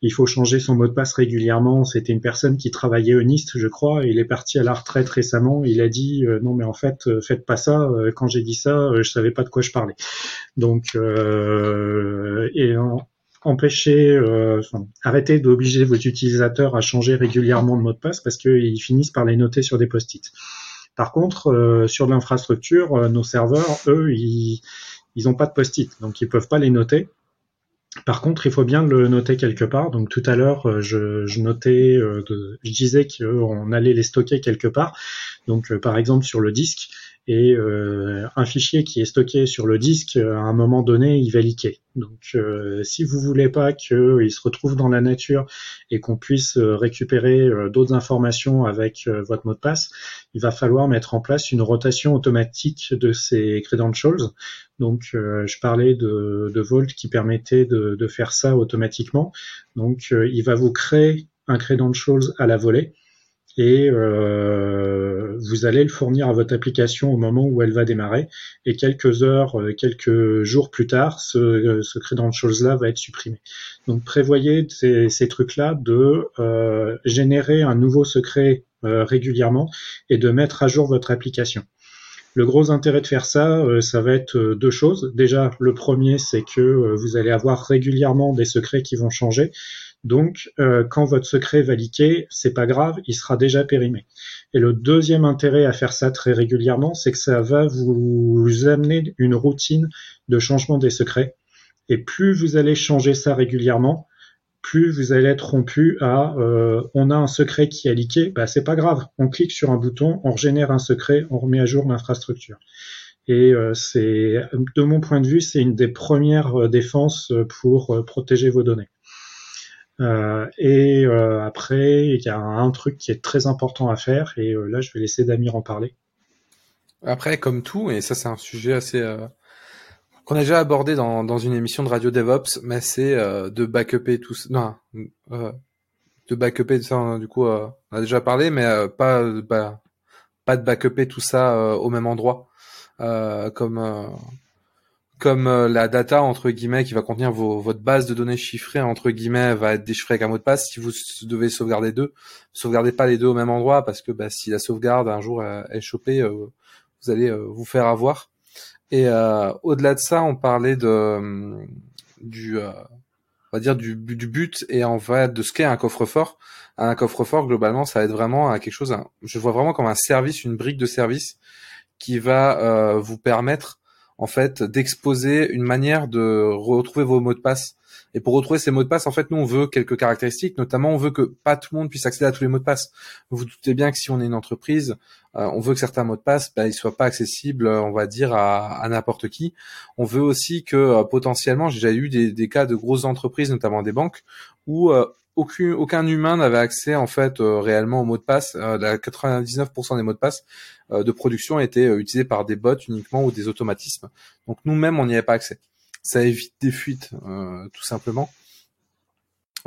il faut changer son mot de passe régulièrement. C'était une personne qui travaillait au NIST, je crois. Il est parti à la retraite récemment. Il a dit euh, non, mais en fait, euh, faites pas ça. Euh, quand j'ai dit ça, je savais pas de quoi je parlais. Donc, enfin, arrêtez d'obliger vos utilisateurs à changer régulièrement de mot de passe parce qu'ils finissent par les noter sur des post-it. Par contre, sur l'infrastructure, nos serveurs, eux, ils ils n'ont pas de post-it, donc ils peuvent pas les noter. Par contre, il faut bien le noter quelque part. Donc tout à l'heure, euh, je, notais, euh, je disais qu'on allait les stocker quelque part. Donc euh, par exemple sur le disque et euh, un fichier qui est stocké sur le disque, à un moment donné, il va liquer. Donc euh, si vous voulez pas qu'il se retrouve dans la nature et qu'on puisse euh, récupérer d'autres informations avec votre mot de passe, il va falloir mettre en place une rotation automatique de ces credentials. Donc je parlais de, de Vault qui permettait de, de faire ça automatiquement. Donc il va vous créer un credentials à la volée et euh, vous allez le fournir à votre application au moment où elle va démarrer et quelques heures, euh, quelques jours plus tard, ce, ce credentials-là va être supprimé. Donc prévoyez ces, trucs-là de euh, générer un nouveau secret euh, régulièrement et de mettre à jour votre application. Le gros intérêt de faire ça, euh, ça va être deux choses. Déjà, le premier, c'est que vous allez avoir régulièrement des secrets qui vont changer. Donc, euh, quand votre secret va liquer, c'est pas grave, il sera déjà périmé. Et le deuxième intérêt à faire ça très régulièrement, c'est que ça va vous amener une routine de changement des secrets. Et plus vous allez changer ça régulièrement, plus vous allez être rompu à euh, on a un secret qui a liqué, bah c'est pas grave, on clique sur un bouton, on régénère un secret, on remet à jour l'infrastructure. Et euh, c'est, de mon point de vue, c'est une des premières défenses pour protéger vos données. Euh, et euh, après, il y a un truc qui est très important à faire, et euh, là, je vais laisser Damir en parler. Après, comme tout, et ça, c'est un sujet assez qu'on a déjà abordé dans, dans une émission de Radio DevOps, mais c'est de backuper tout ça. Non, de backuper tout ça. Du coup, on a déjà parlé, mais pas bah, pas de backuper tout ça au même endroit, comme comme euh, la data entre guillemets qui va contenir vos, votre base de données chiffrée entre guillemets va être déchiffrée avec un mot de passe. Si vous devez sauvegarder deux, sauvegardez pas les deux au même endroit parce que bah, si la sauvegarde un jour est chopée, euh, vous allez euh, vous faire avoir. Et au-delà de ça, on parlait de du on va dire du, du but et en fait de ce qu'est un coffre-fort. Un coffre-fort globalement, ça va être vraiment quelque chose. je vois vraiment comme un service, une brique de service qui va vous permettre en fait d'exposer une manière de retrouver vos mots de passe. Et pour retrouver ces mots de passe, en fait, nous on veut quelques caractéristiques. Notamment, on veut que pas tout le monde puisse accéder à tous les mots de passe. Vous vous doutez bien que si on est une entreprise, euh, on veut que certains mots de passe, bah, ils soient pas accessibles, on va dire à, à n'importe qui. On veut aussi que euh, potentiellement, j'ai déjà eu des, des, cas de grosses entreprises, notamment des banques, où euh, aucun, aucun humain n'avait accès en fait réellement aux mots de passe. 99% des mots de passe de production étaient utilisés par des bots uniquement ou des automatismes. Donc nous-mêmes, on n'y avait pas accès. Ça évite des fuites, tout simplement.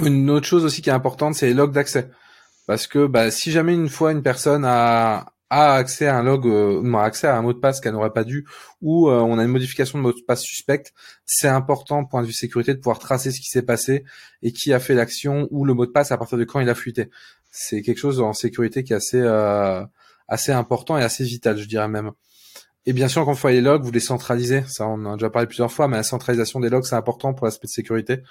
Une autre chose aussi qui est importante, c'est les logs d'accès. Parce que bah, si jamais une fois une personne a, a accès à un log, euh, accès à un mot de passe qu'elle n'aurait pas dû, ou euh, on a une modification de mot de passe suspecte, c'est important, point de vue sécurité, de pouvoir tracer ce qui s'est passé et qui a fait l'action ou le mot de passe à partir de quand il a fuité. C'est quelque chose en sécurité qui est assez euh, assez important et assez vital, je dirais même. Et bien sûr, quand vous faites les logs, vous les centralisez. Ça, on en a déjà parlé plusieurs fois, mais la centralisation des logs, c'est important pour l'aspect de sécurité.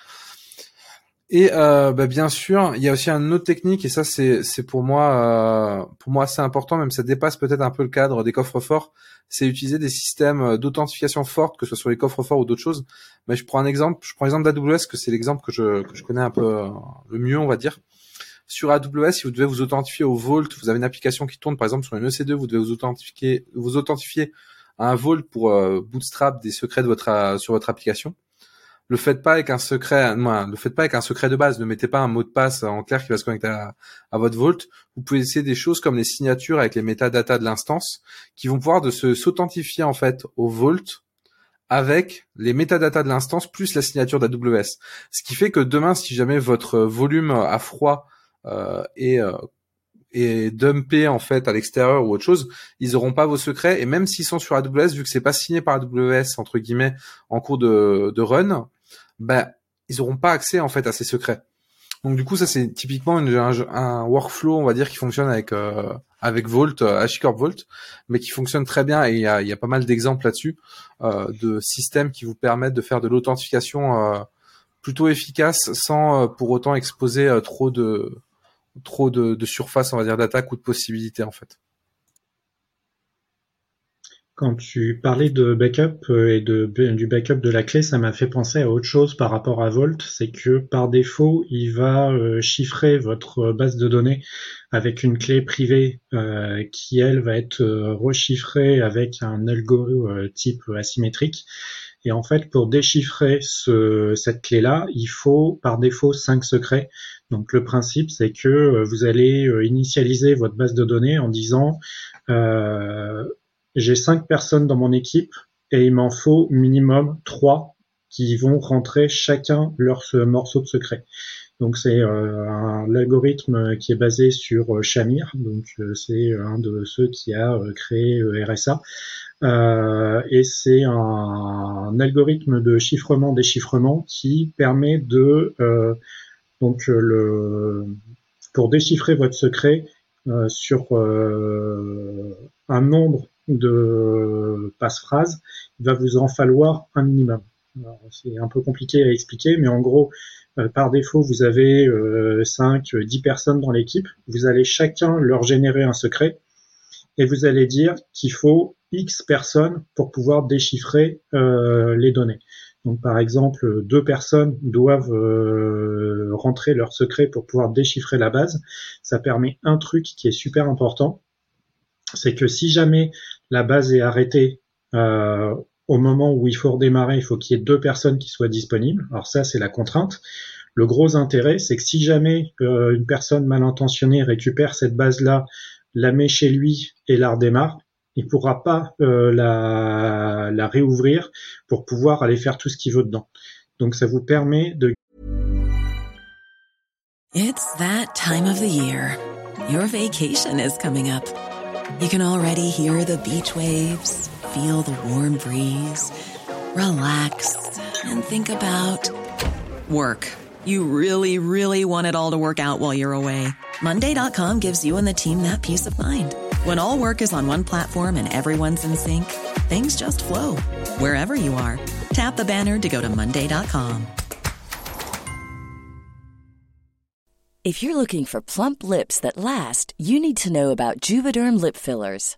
Et euh, bah, bien sûr, il y a aussi une autre technique et ça c'est pour moi euh, pour moi assez important, même ça dépasse peut-être un peu le cadre des coffres forts. C'est utiliser des systèmes d'authentification fortes, que ce soit sur les coffres forts ou d'autres choses. Mais je prends un exemple, je prends l'exemple d'AWS que c'est l'exemple que je que je connais un peu euh, le mieux, on va dire. Sur AWS, si vous devez vous authentifier au Vault, vous avez une application qui tourne par exemple sur une EC2, vous devez vous authentifier vous authentifier à un Vault pour euh, bootstrap des secrets de votre sur votre application le faites pas avec un secret, le faites pas avec un secret de base. Ne mettez pas un mot de passe en clair qui va se connecter à, votre Vault. Vous pouvez essayer des choses comme les signatures avec les métadatas de l'instance, qui vont pouvoir de se s'authentifier en fait au Vault avec les métadatas de l'instance plus la signature d'AWS. Ce qui fait que demain, si jamais votre volume à froid euh, est euh, et dumpé en fait à l'extérieur ou autre chose, ils auront pas vos secrets et même s'ils sont sur AWS, vu que c'est pas signé par AWS entre guillemets en cours de, de run, ben ils auront pas accès en fait à ces secrets. Donc du coup ça c'est typiquement un, workflow on va dire qui fonctionne avec euh, avec Vault, euh, HashiCorp Vault, mais qui fonctionne très bien et il y a, y a, pas mal d'exemples là-dessus euh, de systèmes qui vous permettent de faire de l'authentification euh, plutôt efficace sans euh, pour autant exposer trop de trop de, surface on va dire d'attaque ou de possibilités en fait. Quand tu parlais de backup euh, et de, du backup de la clé, ça m'a fait penser à autre chose par rapport à Vault, c'est que par défaut, il va euh, chiffrer votre base de données avec une clé privée euh, qui, elle, va être rechiffrée avec un algorithme type asymétrique. Et en fait, pour déchiffrer ce, cette clé-là, il faut par défaut cinq secrets. Donc le principe, c'est que vous allez initialiser votre base de données en disant euh, j'ai cinq personnes dans mon équipe et il m'en faut minimum trois qui vont rentrer chacun leur morceau de secret. Donc c'est euh, un algorithme qui est basé sur euh, Shamir, donc euh, c'est un de ceux qui a créé RSA, et c'est un, algorithme de chiffrement déchiffrement qui permet de donc le pour déchiffrer votre secret sur un nombre de passe-phrase, il va vous en falloir un minimum. C'est un peu compliqué à expliquer, mais en gros, euh, par défaut, vous avez euh, 5, 10 personnes dans l'équipe. Vous allez chacun leur générer un secret et vous allez dire qu'il faut X personnes pour pouvoir déchiffrer euh, les données. Donc par exemple, deux personnes doivent euh, rentrer leur secret pour pouvoir déchiffrer la base. Ça permet un truc qui est super important, c'est que si jamais la base est arrêtée euh, au moment où il faut redémarrer, il faut qu'il y ait deux personnes qui soient disponibles. Alors ça, c'est la contrainte. Le gros intérêt, c'est que si jamais euh, une personne mal intentionnée récupère cette base-là, la met chez lui et la redémarre, il pourra pas euh, la, réouvrir pour pouvoir aller faire tout ce qu'il veut dedans. Donc ça vous permet de It's that time of the year. Your vacation is coming up. You can already hear the beach waves, feel the warm breeze, relax and think about work. You really, really want it all to work out while you're away. Monday.com gives you and the team that peace of mind. When all work is on one platform and everyone's in sync, things just flow wherever you are. Tap the banner to go to Monday.com. If you're looking for plump lips that last, you need to know about Juvederm lip fillers.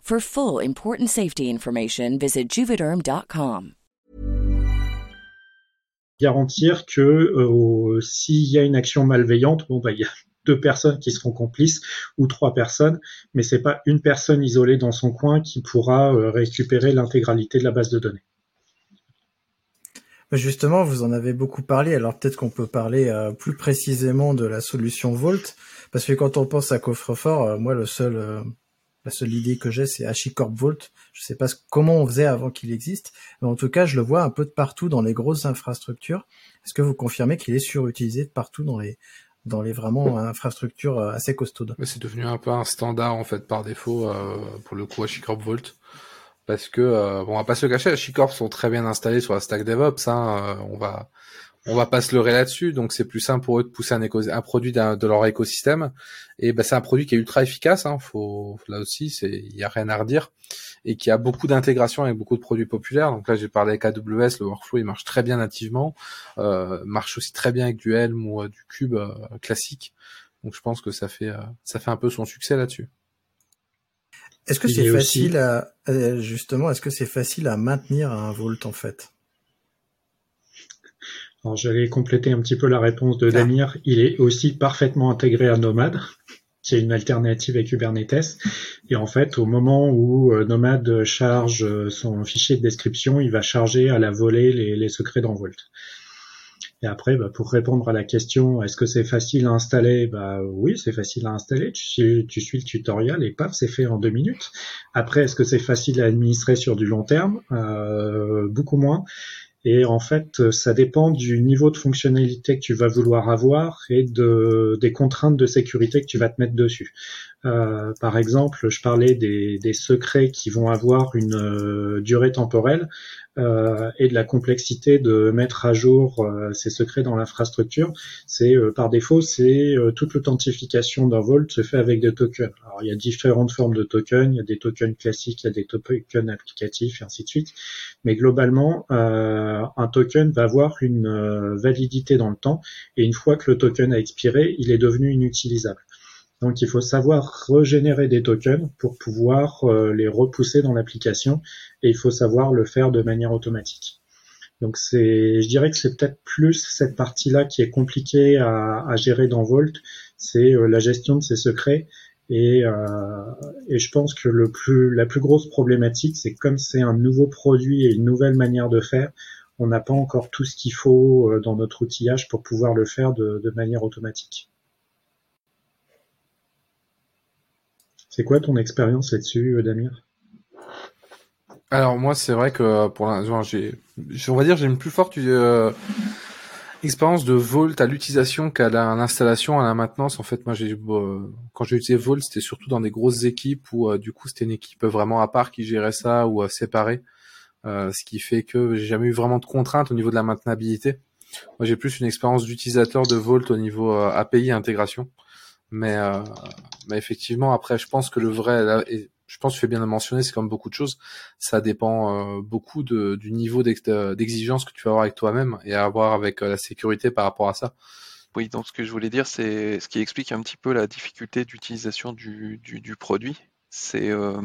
For full important safety information, visit juvederm.com. Garantir que euh, s'il y a une action malveillante, bon bah il y a deux personnes qui seront complices ou trois personnes, mais c'est pas une personne isolée dans son coin qui pourra euh, récupérer l'intégralité de la base de données. Justement, vous en avez beaucoup parlé, alors peut-être qu'on peut parler euh, plus précisément de la solution Vault, parce que quand on pense à coffre-fort, euh, moi le seul, euh, la seule idée que j'ai, c'est HashiCorp Vault. Je sais pas comment on faisait avant qu'il existe, mais en tout cas, je le vois un peu de partout dans les grosses infrastructures. Est-ce que vous confirmez qu'il est surutilisé de partout dans les dans les vraiment infrastructures euh, assez costaudes? Mais c'est devenu un peu un standard en fait par défaut euh, pour le coup HashiCorp Vault. Parce que euh, bon, on va pas se cacher, HashiCorp sont très bien installés sur la stack DevOps. Hein, euh, on va on va pas se leurrer là-dessus. Donc c'est plus simple pour eux de pousser un, éco- un produit d'un- de leur écosystème. Et ben c'est un produit qui est ultra efficace. Hein, faut là aussi c'est il y a rien à redire et qui a beaucoup d'intégration avec beaucoup de produits populaires. Donc là j'ai parlé avec AWS, le workflow il marche très bien nativement, euh, marche aussi très bien avec du Helm ou euh, du Cube euh, classique. Donc je pense que ça fait euh, ça fait un peu son succès là-dessus. Est-ce que c'est aussi- facile à justement Est-ce que c'est facile à maintenir un Vault en fait? Alors j'allais compléter un petit peu la réponse de Damir. Il est aussi parfaitement intégré à Nomad, qui est une alternative à Kubernetes. Et en fait, au moment où euh, Nomad charge euh, son fichier de description, il va charger à la volée les, les secrets dans Vault. Et après, bah, pour répondre à la question, est-ce que c'est facile à installer? Bah oui, c'est facile à installer. Tu suis, tu suis le tutoriel et paf, c'est fait en deux minutes. Après, est-ce que c'est facile à administrer sur du long terme? Euh, Beaucoup moins. Et en fait, ça dépend du niveau de fonctionnalité que tu vas vouloir avoir et de, des contraintes de sécurité que tu vas te mettre dessus. Euh, par exemple, je parlais des, des secrets qui vont avoir une euh, durée temporelle euh, et de la complexité de mettre à jour euh, ces secrets dans l'infrastructure. C'est euh, par défaut, c'est toute l'authentification d'un Vault se fait avec des tokens. Alors il y a différentes formes de tokens. Il y a des tokens classiques, il y a des tokens applicatifs et ainsi de suite. Mais globalement, un token va avoir une validité dans le temps et une fois que le token a expiré, il est devenu inutilisable. Donc il faut savoir régénérer des tokens pour pouvoir euh, les repousser dans l'application et il faut savoir le faire de manière automatique. Donc c'est, je dirais que c'est peut-être plus cette partie-là qui est compliquée à, gérer dans Vault, c'est euh, la gestion de ces secrets et, euh, et je pense que le plus, la plus grosse problématique, c'est comme c'est un nouveau produit et une nouvelle manière de faire, on n'a pas encore tout ce qu'il faut dans notre outillage pour pouvoir le faire de manière automatique. C'est quoi ton expérience là-dessus, euh, Damir? Alors moi c'est vrai que pour l'instant j'ai, on va dire j'ai une plus forte euh, expérience de Vault à l'utilisation qu'à l'installation, à la maintenance. En fait moi j'ai euh, quand j'ai utilisé Vault c'était surtout dans des grosses équipes où euh, du coup c'était une équipe vraiment à part qui gérait ça ou euh, séparée, Euh, ce qui fait que j'ai jamais eu vraiment de contraintes au niveau de la maintenabilité. Moi j'ai plus une expérience d'utilisateur de Vault au niveau euh, API intégration. Mais, euh, mais effectivement, après, je pense que le vrai, je pense que tu fais bien de mentionner, c'est comme beaucoup de choses, ça dépend euh, beaucoup de, du niveau d'ex- d'exigence que tu vas avoir avec toi-même et à avoir avec euh, la sécurité par rapport à ça. Oui, donc ce que je voulais dire, c'est ce qui explique un petit peu la difficulté d'utilisation du, du, du produit. C'est euh,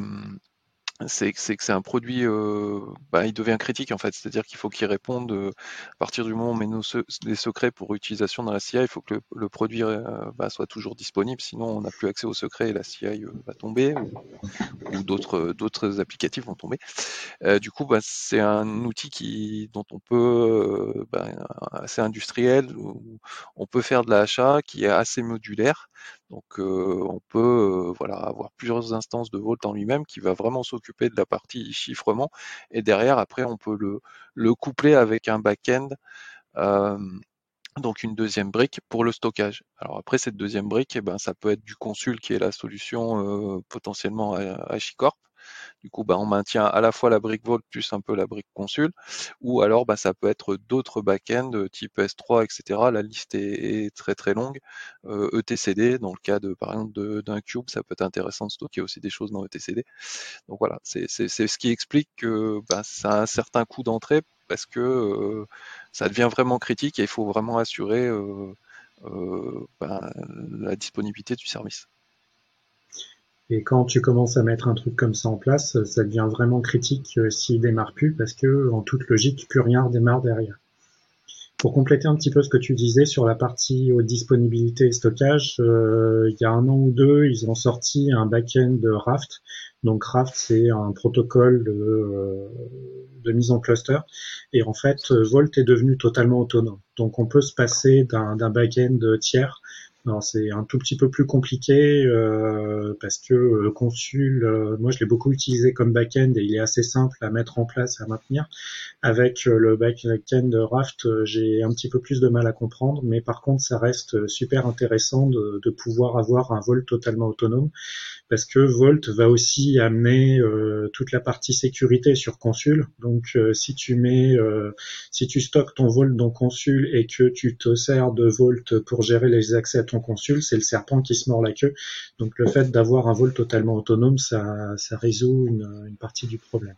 c'est que c'est un produit, euh, bah, il devient critique en fait. C'est-à-dire qu'il faut qu'il réponde euh, à partir du moment où on met nos des secrets pour utilisation dans la CI, il faut que le, produit euh, bah, soit toujours disponible, sinon on n'a plus accès aux secrets et la CI va tomber ou, d'autres d'autres applicatifs vont tomber. du coup, bah, c'est un outil qui dont on peut bah, assez industriel, on peut faire de l'achat, qui est assez modulaire. Donc on peut voilà avoir plusieurs instances de Vault en lui-même qui va vraiment s'occuper de la partie chiffrement et derrière après on peut le, le coupler avec un back-end donc une deuxième brique pour le stockage. Alors après cette deuxième brique, eh ben, ça peut être du consul qui est la solution potentiellement à HashiCorp du coup, bah, on maintient à la fois la brique Vault plus un peu la brique Consul, ou alors bah, ça peut être d'autres backends euh, type S3, etc. La liste est, très très longue. ETCD, euh, e dans le cas de par exemple d'un cube, ça peut être intéressant de stocker aussi des choses dans ETCD. Donc voilà, c'est ce qui explique que bah, ça a un certain coût d'entrée parce que euh, ça devient vraiment critique et il faut vraiment assurer la disponibilité du service. Et quand tu commences à mettre un truc comme ça en place, ça devient vraiment critique euh, s'il démarre plus parce que en toute logique, plus rien redémarre derrière. Pour compléter un petit peu ce que tu disais sur la partie disponibilité et stockage, euh, il y a un an ou deux, ils ont sorti un back-end Raft. Donc Raft, c'est un protocole de, euh, de, mise en cluster. Et en fait, Volt est devenu totalement autonome. Donc on peut se passer d'un back-end tiers c'est un tout petit peu plus compliqué euh, parce que euh, Consul, euh, moi je l'ai beaucoup utilisé comme back-end et il est assez simple à mettre en place et à maintenir. Avec le back-end Raft, j'ai un petit peu plus de mal à comprendre, mais par contre ça reste super intéressant de pouvoir avoir un vol totalement autonome parce que Volt va aussi amener toute la partie sécurité sur Consul. Donc si tu mets, si tu stockes ton Volt dans Consul et que tu te sers de Volt pour gérer les accès à ton consul, c'est le serpent qui se mord la queue. Donc le fait d'avoir un vol totalement autonome, ça, résout une, partie du problème.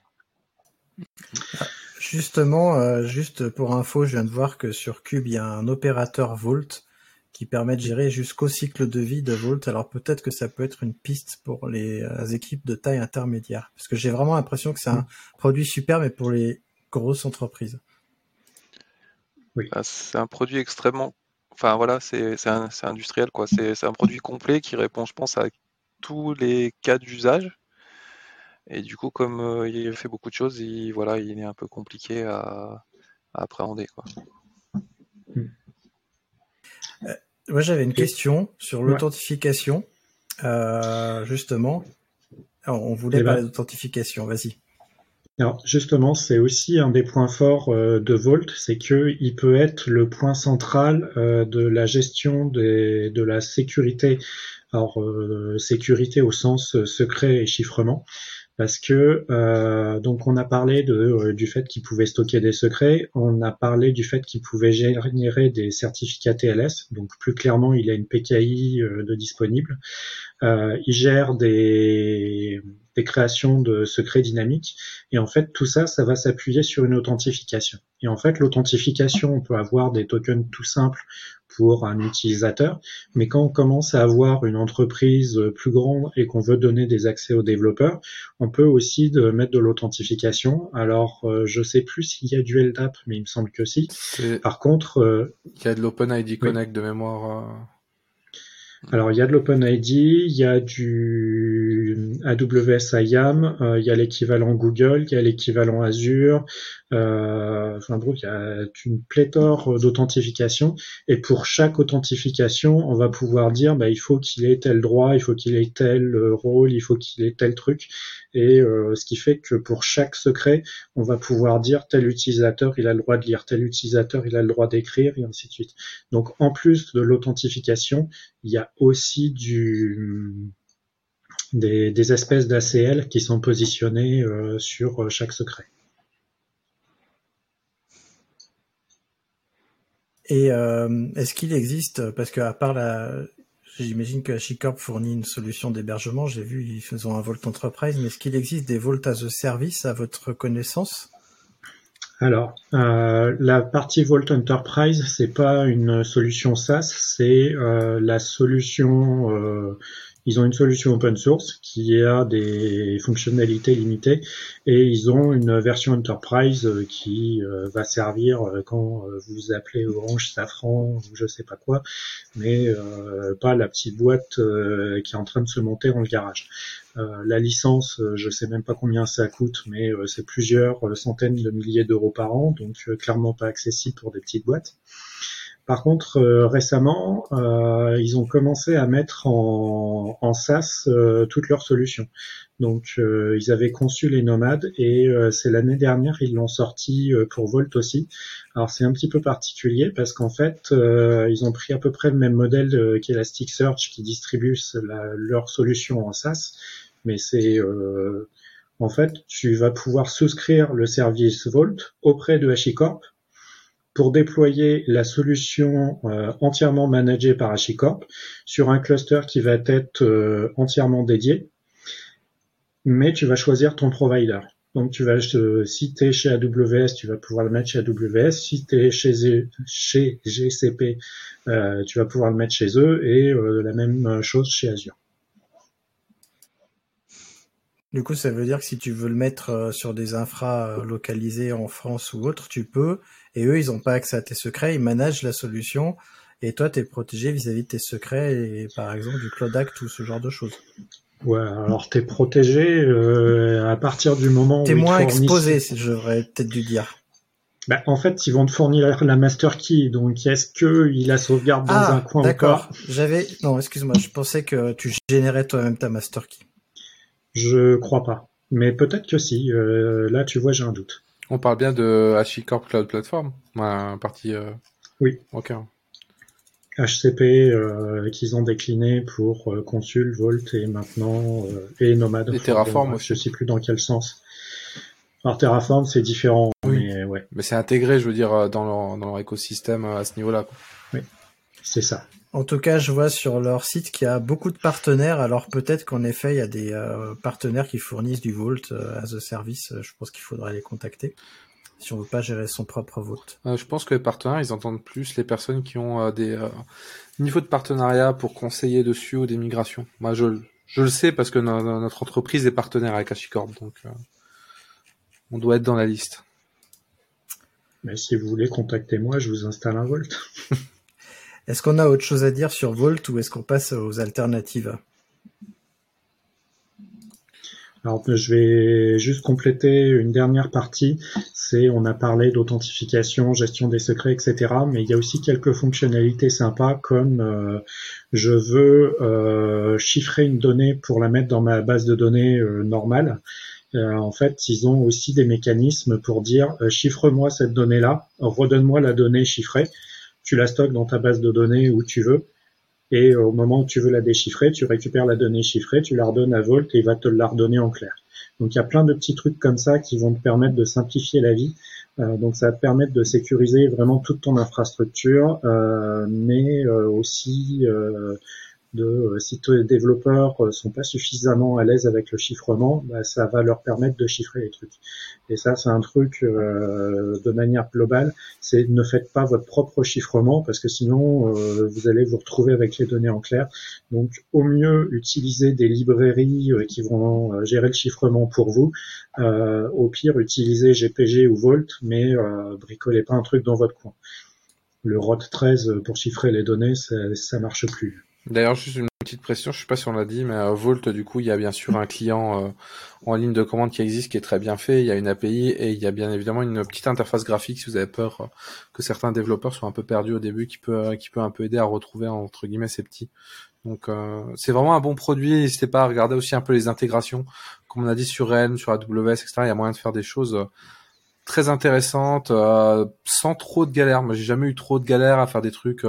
Justement, euh, juste pour info, je viens de voir que sur Cube, il y a un opérateur Volt qui permet de gérer jusqu'au cycle de vie de Volt. Alors peut-être que ça peut être une piste pour les, euh, équipes de taille intermédiaire. Parce que j'ai vraiment l'impression que c'est un produit super, mais pour les grosses entreprises. Oui. Ah, c'est un produit extrêmement Enfin voilà, c'est industriel quoi. C'est un produit complet qui répond, je pense, à tous les cas d'usage. Et du coup, comme euh, il fait beaucoup de choses, il, voilà, il est un peu compliqué à, appréhender. Quoi. Euh, moi, j'avais une question sur l'authentification. Euh, justement, on voulait eh ben. parler d'authentification. Vas-y. Alors justement, c'est aussi un des points forts euh, de Volt, c'est que il peut être le point central euh, de la gestion des, de la sécurité. Alors sécurité au sens secret et chiffrement, parce que donc on a parlé de, du fait qu'il pouvait stocker des secrets, on a parlé du fait qu'il pouvait générer des certificats TLS, donc plus clairement il a une PKI de disponible. il gère des des créations de secrets dynamiques. Et en fait, tout ça, ça va s'appuyer sur une authentification. Et en fait, l'authentification, on peut avoir des tokens tout simples pour un utilisateur, mais quand on commence à avoir une entreprise plus grande et qu'on veut donner des accès aux développeurs, on peut aussi de mettre de l'authentification. Alors, euh, je sais plus s'il y a du LDAP, mais il me semble que si. Par contre, euh, il y a de l'OpenID Connect de mémoire. Euh, alors, il y a de l'OpenID, il y a du AWS IAM, euh, il y a l'équivalent Google, il y a l'équivalent Azure, euh, enfin il y a une pléthore d'authentification. Et pour chaque authentification, on va pouvoir dire, bah, il faut qu'il ait tel droit, il faut qu'il ait tel rôle, il faut qu'il ait tel truc. Et euh, ce qui fait que pour chaque secret, on va pouvoir dire tel utilisateur, il a le droit de lire, tel utilisateur, il a le droit d'écrire, et ainsi de suite. Donc, en plus de l'authentification, il y a aussi des, espèces d'ACL qui sont positionnées euh, sur euh, chaque secret. Et est-ce qu'il existe, parce qu'à part la, j'imagine que HashiCorp fournit une solution d'hébergement, j'ai vu ils ont un Vault Enterprise, mais est-ce qu'il existe des Vault as a Service à votre connaissance? Alors, euh, la partie Vault Enterprise, c'est pas une solution SaaS, c'est euh, la solution Ils ont une solution open source qui a des fonctionnalités limitées et ils ont une version enterprise qui va servir quand vous appelez Orange, Safran je sais pas quoi, mais pas la petite boîte qui est en train de se monter dans le garage. Euh, la licence, euh, je sais même pas combien ça coûte, mais euh, c'est plusieurs centaines de milliers d'euros par an, donc clairement pas accessible pour des petites boîtes. Par contre, récemment, ils ont commencé à mettre en, en SaaS toutes leurs solutions. Donc, ils avaient conçu les nomades et c'est l'année dernière ils l'ont sorti pour Volt aussi. Alors, c'est un petit peu particulier parce qu'en fait, ils ont pris à peu près le même modèle qu'Elasticsearch qui distribue leur solution en SaaS mais c'est euh, en fait, tu vas pouvoir souscrire le service Vault auprès de HashiCorp pour déployer la solution euh, entièrement managée par HashiCorp sur un cluster qui va être euh, entièrement dédié, mais tu vas choisir ton provider. Donc tu vas si tu es chez AWS, tu vas pouvoir le mettre chez AWS. Si tu es chez, chez GCP, tu vas pouvoir le mettre chez eux et la même chose chez Azure. Du coup, ça veut dire que si tu veux le mettre euh, sur des infras euh, localisés en France ou autre, tu peux. Et eux, ils n'ont pas accès à tes secrets, ils managent la solution. Et toi, tu es protégé vis-à-vis de tes secrets et par exemple du Cloud Act ou ce genre de choses. Ouais, alors tu es protégé euh, à partir du moment où. es moins exposé, j'aurais peut-être dû dire. Bah, en fait, ils vont te fournir la master key, donc est-ce que il la sauvegarde dans ah, un coin D'accord. J'avais non, excuse-moi, je pensais que tu générais toi-même ta master key. Je crois pas. Mais peut-être que si. Euh, là, tu vois, j'ai un doute. On parle bien de HashiCorp Cloud Platform, un partie. Euh... Oui. Ok. HCP euh, qu'ils ont décliné pour euh, Consul, Volt et maintenant euh, et Nomad. Et Terraform aussi. Je sais plus dans quel sens. Alors Terraform c'est différent, oui. mais ouais. Mais c'est intégré, je veux dire, dans leur, dans leur écosystème à ce niveau-là. Oui, c'est ça. En tout cas, je vois sur leur site qu'il y a beaucoup de partenaires. Alors peut-être qu'en effet, il y a des euh, partenaires qui fournissent du Vault euh, as a service. Je pense qu'il faudrait les contacter si on veut pas gérer son propre Vault. Euh, je pense que les partenaires, ils entendent plus les personnes qui ont euh, des euh, niveaux de partenariat pour conseiller dessus ou des migrations. Moi, je, je le sais parce que no notre entreprise est partenaire avec HashiCorp, donc on doit être dans la liste. Mais si vous voulez, contactez-moi, je vous installe un Vault. Est-ce qu'on a autre chose à dire sur Volt ou est-ce qu'on passe aux alternatives? Alors, je vais juste compléter une dernière partie. C'est, on a parlé d'authentification, gestion des secrets, etc. Mais il y a aussi quelques fonctionnalités sympas comme euh, je veux euh, chiffrer une donnée pour la mettre dans ma base de données euh, normale. en fait, ils ont aussi des mécanismes pour dire chiffre-moi cette donnée-là, redonne-moi la donnée chiffrée tu la stockes dans ta base de données où tu veux, et au moment où tu veux la déchiffrer, tu récupères la donnée chiffrée, tu la redonnes à Volt et il va te la redonner en clair. Donc il y a plein de petits trucs comme ça qui vont te permettre de simplifier la vie. Euh, donc ça va te permettre de sécuriser vraiment toute ton infrastructure, euh, mais euh, aussi de euh, si les développeurs euh, sont pas suffisamment à l'aise avec le chiffrement, bah, ça va leur permettre de chiffrer les trucs. Et ça, c'est un truc euh, de manière globale, c'est ne faites pas votre propre chiffrement parce que sinon vous allez vous retrouver avec les données en clair. Donc au mieux utilisez des librairies qui vont gérer le chiffrement pour vous. au pire, utilisez GPG ou Volt, mais bricolez pas un truc dans votre coin. Le ROT 13 pour chiffrer les données, ça, ça marche plus. D'ailleurs, juste une petite pression, je sais pas si on l'a dit, mais euh, Volt, du coup, il y a bien sûr un client euh, en ligne de commande qui existe, qui est très bien fait. Il y a une API et il y a bien évidemment une petite interface graphique si vous avez peur euh, que certains développeurs soient un peu perdus au début, qui peut, qui peut un peu aider à retrouver entre guillemets ces petits. Donc, c'est vraiment un bon produit. N'hésitez pas à regarder aussi un peu les intégrations, comme on a dit sur Rennes, sur AWS, etc. Il y a moyen de faire des choses très intéressantes, sans trop de galères. Moi, j'ai jamais eu trop de galères à faire des trucs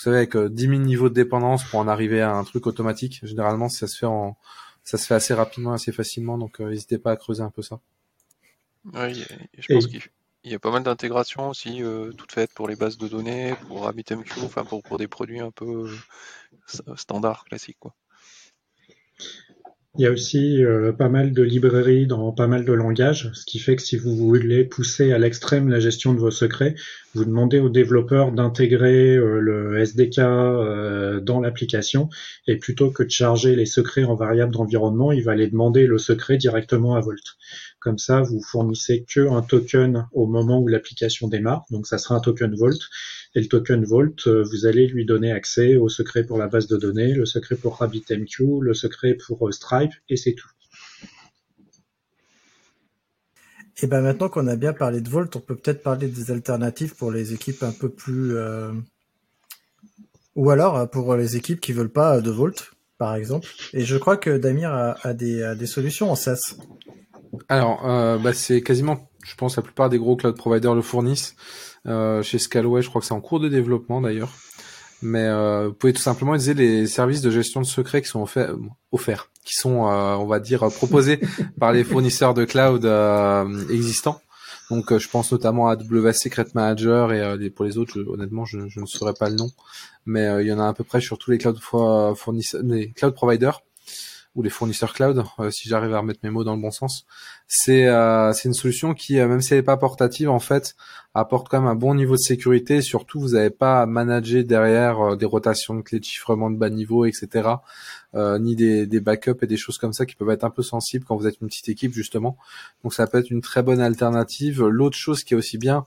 vous savez, avec 10 000 niveaux de dépendance pour en arriver à un truc automatique. Généralement, ça se fait en, ça se fait assez rapidement, assez facilement. Donc, euh, n'hésitez pas à creuser un peu ça. Oui, je pense qu'il y a pas mal d'intégrations aussi, euh, toutes faites pour les bases de données, pour RabbitMQ, enfin pour, pour des produits un peu euh, standards, classiques, quoi. Il y a aussi euh, pas mal de librairies dans pas mal de langages, ce qui fait que si vous voulez pousser à l'extrême la gestion de vos secrets, vous demandez aux développeurs d'intégrer euh, le SDK euh, dans l'application. Et plutôt que de charger les secrets en variable d'environnement, il va aller demander le secret directement à Volt. Comme ça, vous fournissez que un token au moment où l'application démarre. Donc ça sera un token Volt. Et le token Volt, euh, vous allez lui donner accès au secret pour la base de données, le secret pour RabbitMQ, le secret pour euh, Stripe, et c'est tout. Et ben maintenant qu'on a bien parlé de Volt, on peut peut-être parler des alternatives pour les équipes un peu plus, euh, ou alors pour les équipes qui veulent pas de Volt, par exemple. Et je crois que Damir a, des, des, solutions en SaaS. Alors, euh, bah c'est quasiment, je pense, la plupart des gros cloud providers le fournissent. Chez Scalway, je crois que c'est en cours de développement d'ailleurs. Mais vous pouvez tout simplement utiliser les services de gestion de secrets qui sont offerts, qui sont, euh, on va dire, proposés par les fournisseurs de cloud euh, existants. Donc, euh, je pense notamment à AWS Secret Manager et pour les autres, honnêtement, je, je, ne saurais pas le nom, mais il y en a à peu près sur tous les cloud fournisseurs, les cloud providers ou les fournisseurs cloud, euh, si j'arrive à remettre mes mots dans le bon sens. C'est euh, c'est une solution qui, euh, même si elle n'est pas portative, en fait, apporte quand même un bon niveau de sécurité. Surtout, vous n'avez pas à manager derrière des rotations de clés de chiffrement de bas niveau, etc. ni des, des backups et des choses comme ça qui peuvent être un peu sensibles quand vous êtes une petite équipe, justement. Donc ça peut être une très bonne alternative. L'autre chose qui est aussi bien,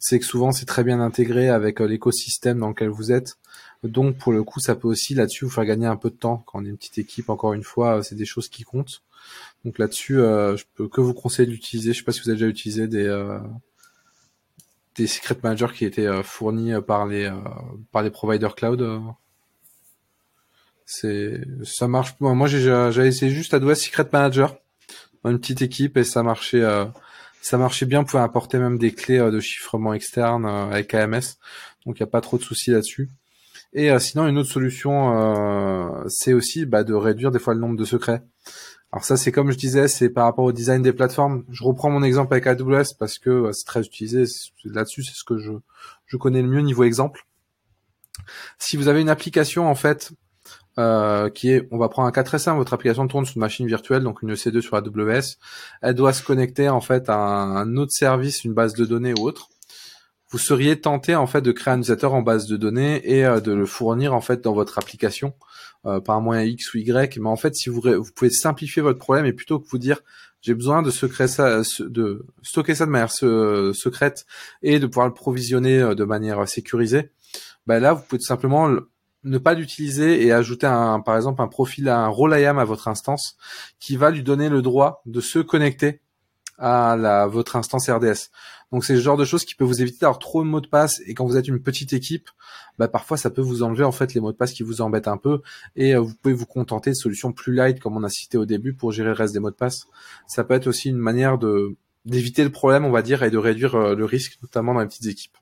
c'est que souvent c'est très bien intégré avec l'écosystème dans lequel vous êtes. Donc pour le coup, ça peut aussi là-dessus vous faire gagner un peu de temps quand on est une petite équipe. Encore une fois, c'est des choses qui comptent. Donc là-dessus, euh, je peux que vous conseiller d'utiliser. Je sais pas si vous avez déjà utilisé des euh, des secret managers qui étaient euh, fournis par les par les providers cloud. C'est ça marche. Moi, j'ai essayé juste AWS Secret Manager une petite équipe et ça marchait ça marchait bien. Vous pouvez apporter même des clés de chiffrement externe avec AMS. Donc il n'y a pas trop de soucis là-dessus. Et euh, sinon, une autre solution, euh, c'est aussi bah, de réduire des fois le nombre de secrets. Alors ça, c'est comme je disais, c'est par rapport au design des plateformes. Je reprends mon exemple avec AWS parce que euh, c'est très utilisé. Là-dessus, c'est ce que je, connais le mieux niveau exemple. Si vous avez une application en fait qui est, on va prendre un cas très simple, votre application tourne sur une machine virtuelle, donc une EC2 sur AWS, elle doit se connecter en fait à un autre service, une base de données ou autre vous seriez tenté en fait de créer un utilisateur en base de données et euh, de le fournir en fait dans votre application euh, par un moyen X ou Y. Mais en fait, si vous, pouvez simplifier votre problème et plutôt que vous dire j'ai besoin de ça, de stocker ça de manière secrète et de pouvoir le provisionner euh, de manière sécurisée, bah là vous pouvez simplement ne pas l'utiliser et ajouter un, par exemple un profil, un role IAM à votre instance qui va lui donner le droit de se connecter à la, votre instance RDS. Donc c'est le genre de choses qui peut vous éviter d'avoir trop de mots de passe et quand vous êtes une petite équipe, bah parfois ça peut vous enlever en fait les mots de passe qui vous embêtent un peu et euh, vous pouvez vous contenter de solutions plus light comme on a cité au début pour gérer le reste des mots de passe. Ça peut être aussi une manière de d'éviter le problème, on va dire, et de réduire euh, le risque, notamment dans les petites équipes.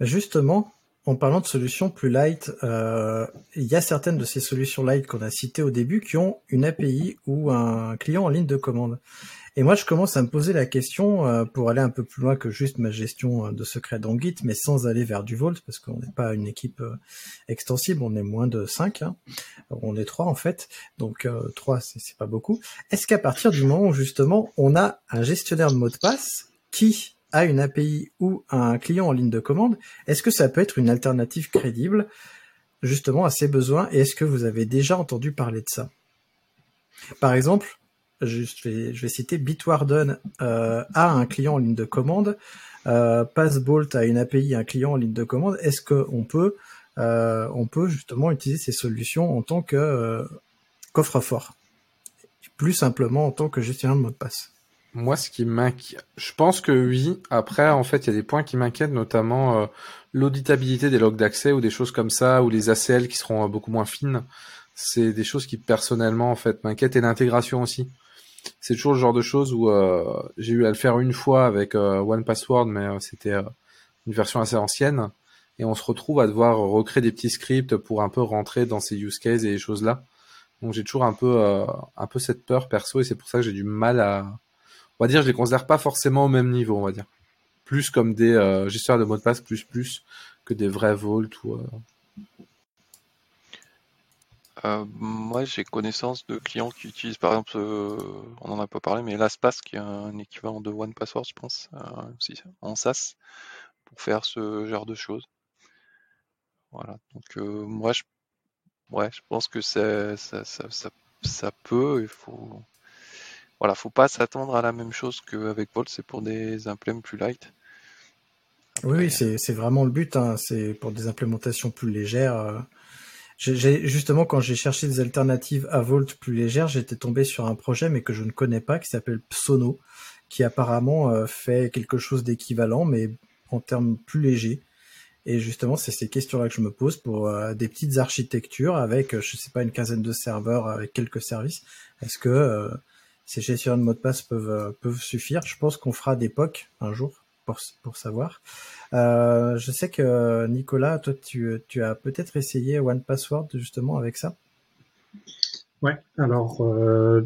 Justement, en parlant de solutions plus light, euh, il y a certaines de ces solutions light qu'on a citées au début qui ont une API ou un client en ligne de commande. Et moi, je commence à me poser la question euh, pour aller un peu plus loin que juste ma gestion euh, de secret dans Git, mais sans aller vers du Vault, parce qu'on n'est pas une équipe extensible, on est moins de 5, hein. on est 3 en fait, donc 3 c'est pas beaucoup. Est-ce qu'à partir du moment où justement on a un gestionnaire de mots de passe qui à une API ou un client en ligne de commande, est-ce que ça peut être une alternative crédible justement à ces besoins? Et est-ce que vous avez déjà entendu parler de ça? Par exemple, je vais, citer Bitwarden euh, a un client en ligne de commande, euh, Passbolt a une API un client en ligne de commande. Est-ce qu'on peut, euh, on peut justement utiliser ces solutions en tant que euh, coffre-fort, plus simplement en tant que gestionnaire de mot de passe moi, ce qui m'inquiète, je pense que oui. Après, en fait, il y a des points qui m'inquiètent, notamment l'auditabilité des logs d'accès ou des choses comme ça, ou les ACL qui seront beaucoup moins fines. C'est des choses qui personnellement, en fait, m'inquiètent et l'intégration aussi. C'est toujours le genre de choses où euh, j'ai eu à le faire une fois avec One Password, mais c'était une version assez ancienne, et on se retrouve à devoir recréer des petits scripts pour un peu rentrer dans ces use cases et les choses là. Donc j'ai toujours un peu, un peu cette peur perso, et c'est pour ça que j'ai du mal à on va dire, je les considère pas forcément au même niveau, on va dire. Plus comme des euh, gestionnaires de mots de passe plus plus que des vrais vaults ou. Euh. Euh, moi, j'ai connaissance de clients qui utilisent, par exemple, on en a pas parlé, mais LastPass, qui est un équivalent de OnePassword, je pense, aussi, en SaaS, pour faire ce genre de choses. Voilà. Donc moi, je, ouais, je pense que ça, ça, ça, ça, peut. Il faut, voilà, faut pas s'attendre à la même chose qu'avec Volt. C'est pour des implèmes plus light. Oui, c'est vraiment le but. Hein. C'est pour des implémentations plus légères. Justement quand j'ai cherché des alternatives à Volt plus légères, j'étais tombé sur un projet mais que je ne connais pas qui s'appelle Psono, qui apparemment euh, fait quelque chose d'équivalent mais en termes plus légers. Et justement, c'est ces questions-là que je me pose pour euh, des petites architectures avec, euh, je sais pas, une quinzaine de serveurs avec quelques services. Est-ce que ces gestionnaires de mots de passe peuvent peuvent suffire? Je pense qu'on fera des POC un jour pour, savoir. Euh, je sais que Nicolas, toi, tu, tu as peut-être essayé One Password justement avec ça. Ouais, alors euh,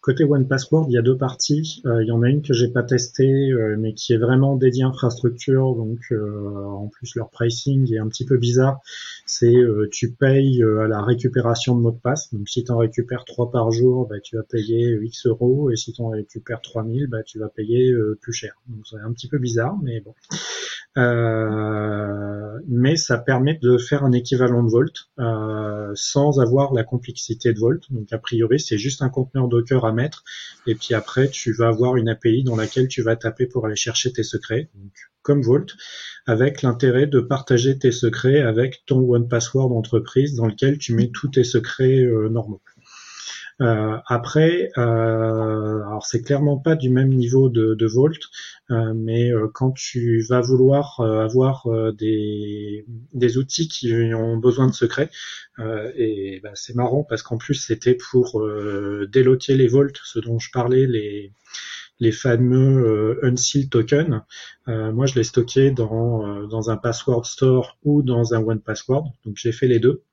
côté One Password, il y a deux parties. Euh, il y en a une que j'ai pas testée, euh, mais qui est vraiment dédiée infrastructure, donc euh, en plus leur pricing est un petit peu bizarre. C'est tu payes à la récupération de mots de passe. Donc si tu en récupères trois par jour, bah, tu vas payer X euros, et si tu en récupères 3000, bah, tu vas payer plus cher. Donc c'est un petit peu bizarre, mais bon. Euh, mais ça permet de faire un équivalent de Volt euh, sans avoir la complexité de Volt. Donc a priori, c'est juste un conteneur Docker à mettre, et puis après, tu vas avoir une API dans laquelle tu vas taper pour aller chercher tes secrets, donc, comme Volt, avec l'intérêt de partager tes secrets avec ton One Password entreprise dans lequel tu mets tous tes secrets euh, normaux. Euh, après, euh, alors c'est clairement pas du même niveau de, de Volt, euh, mais euh, quand tu vas vouloir euh, avoir des, des outils qui ont besoin de secrets, et bah, c'est marrant parce qu'en plus c'était pour déloquer les volts, ce dont je parlais, les les fameux unseal tokens. moi, je les stockais dans, dans un password store ou dans un one password. Donc, j'ai fait les deux.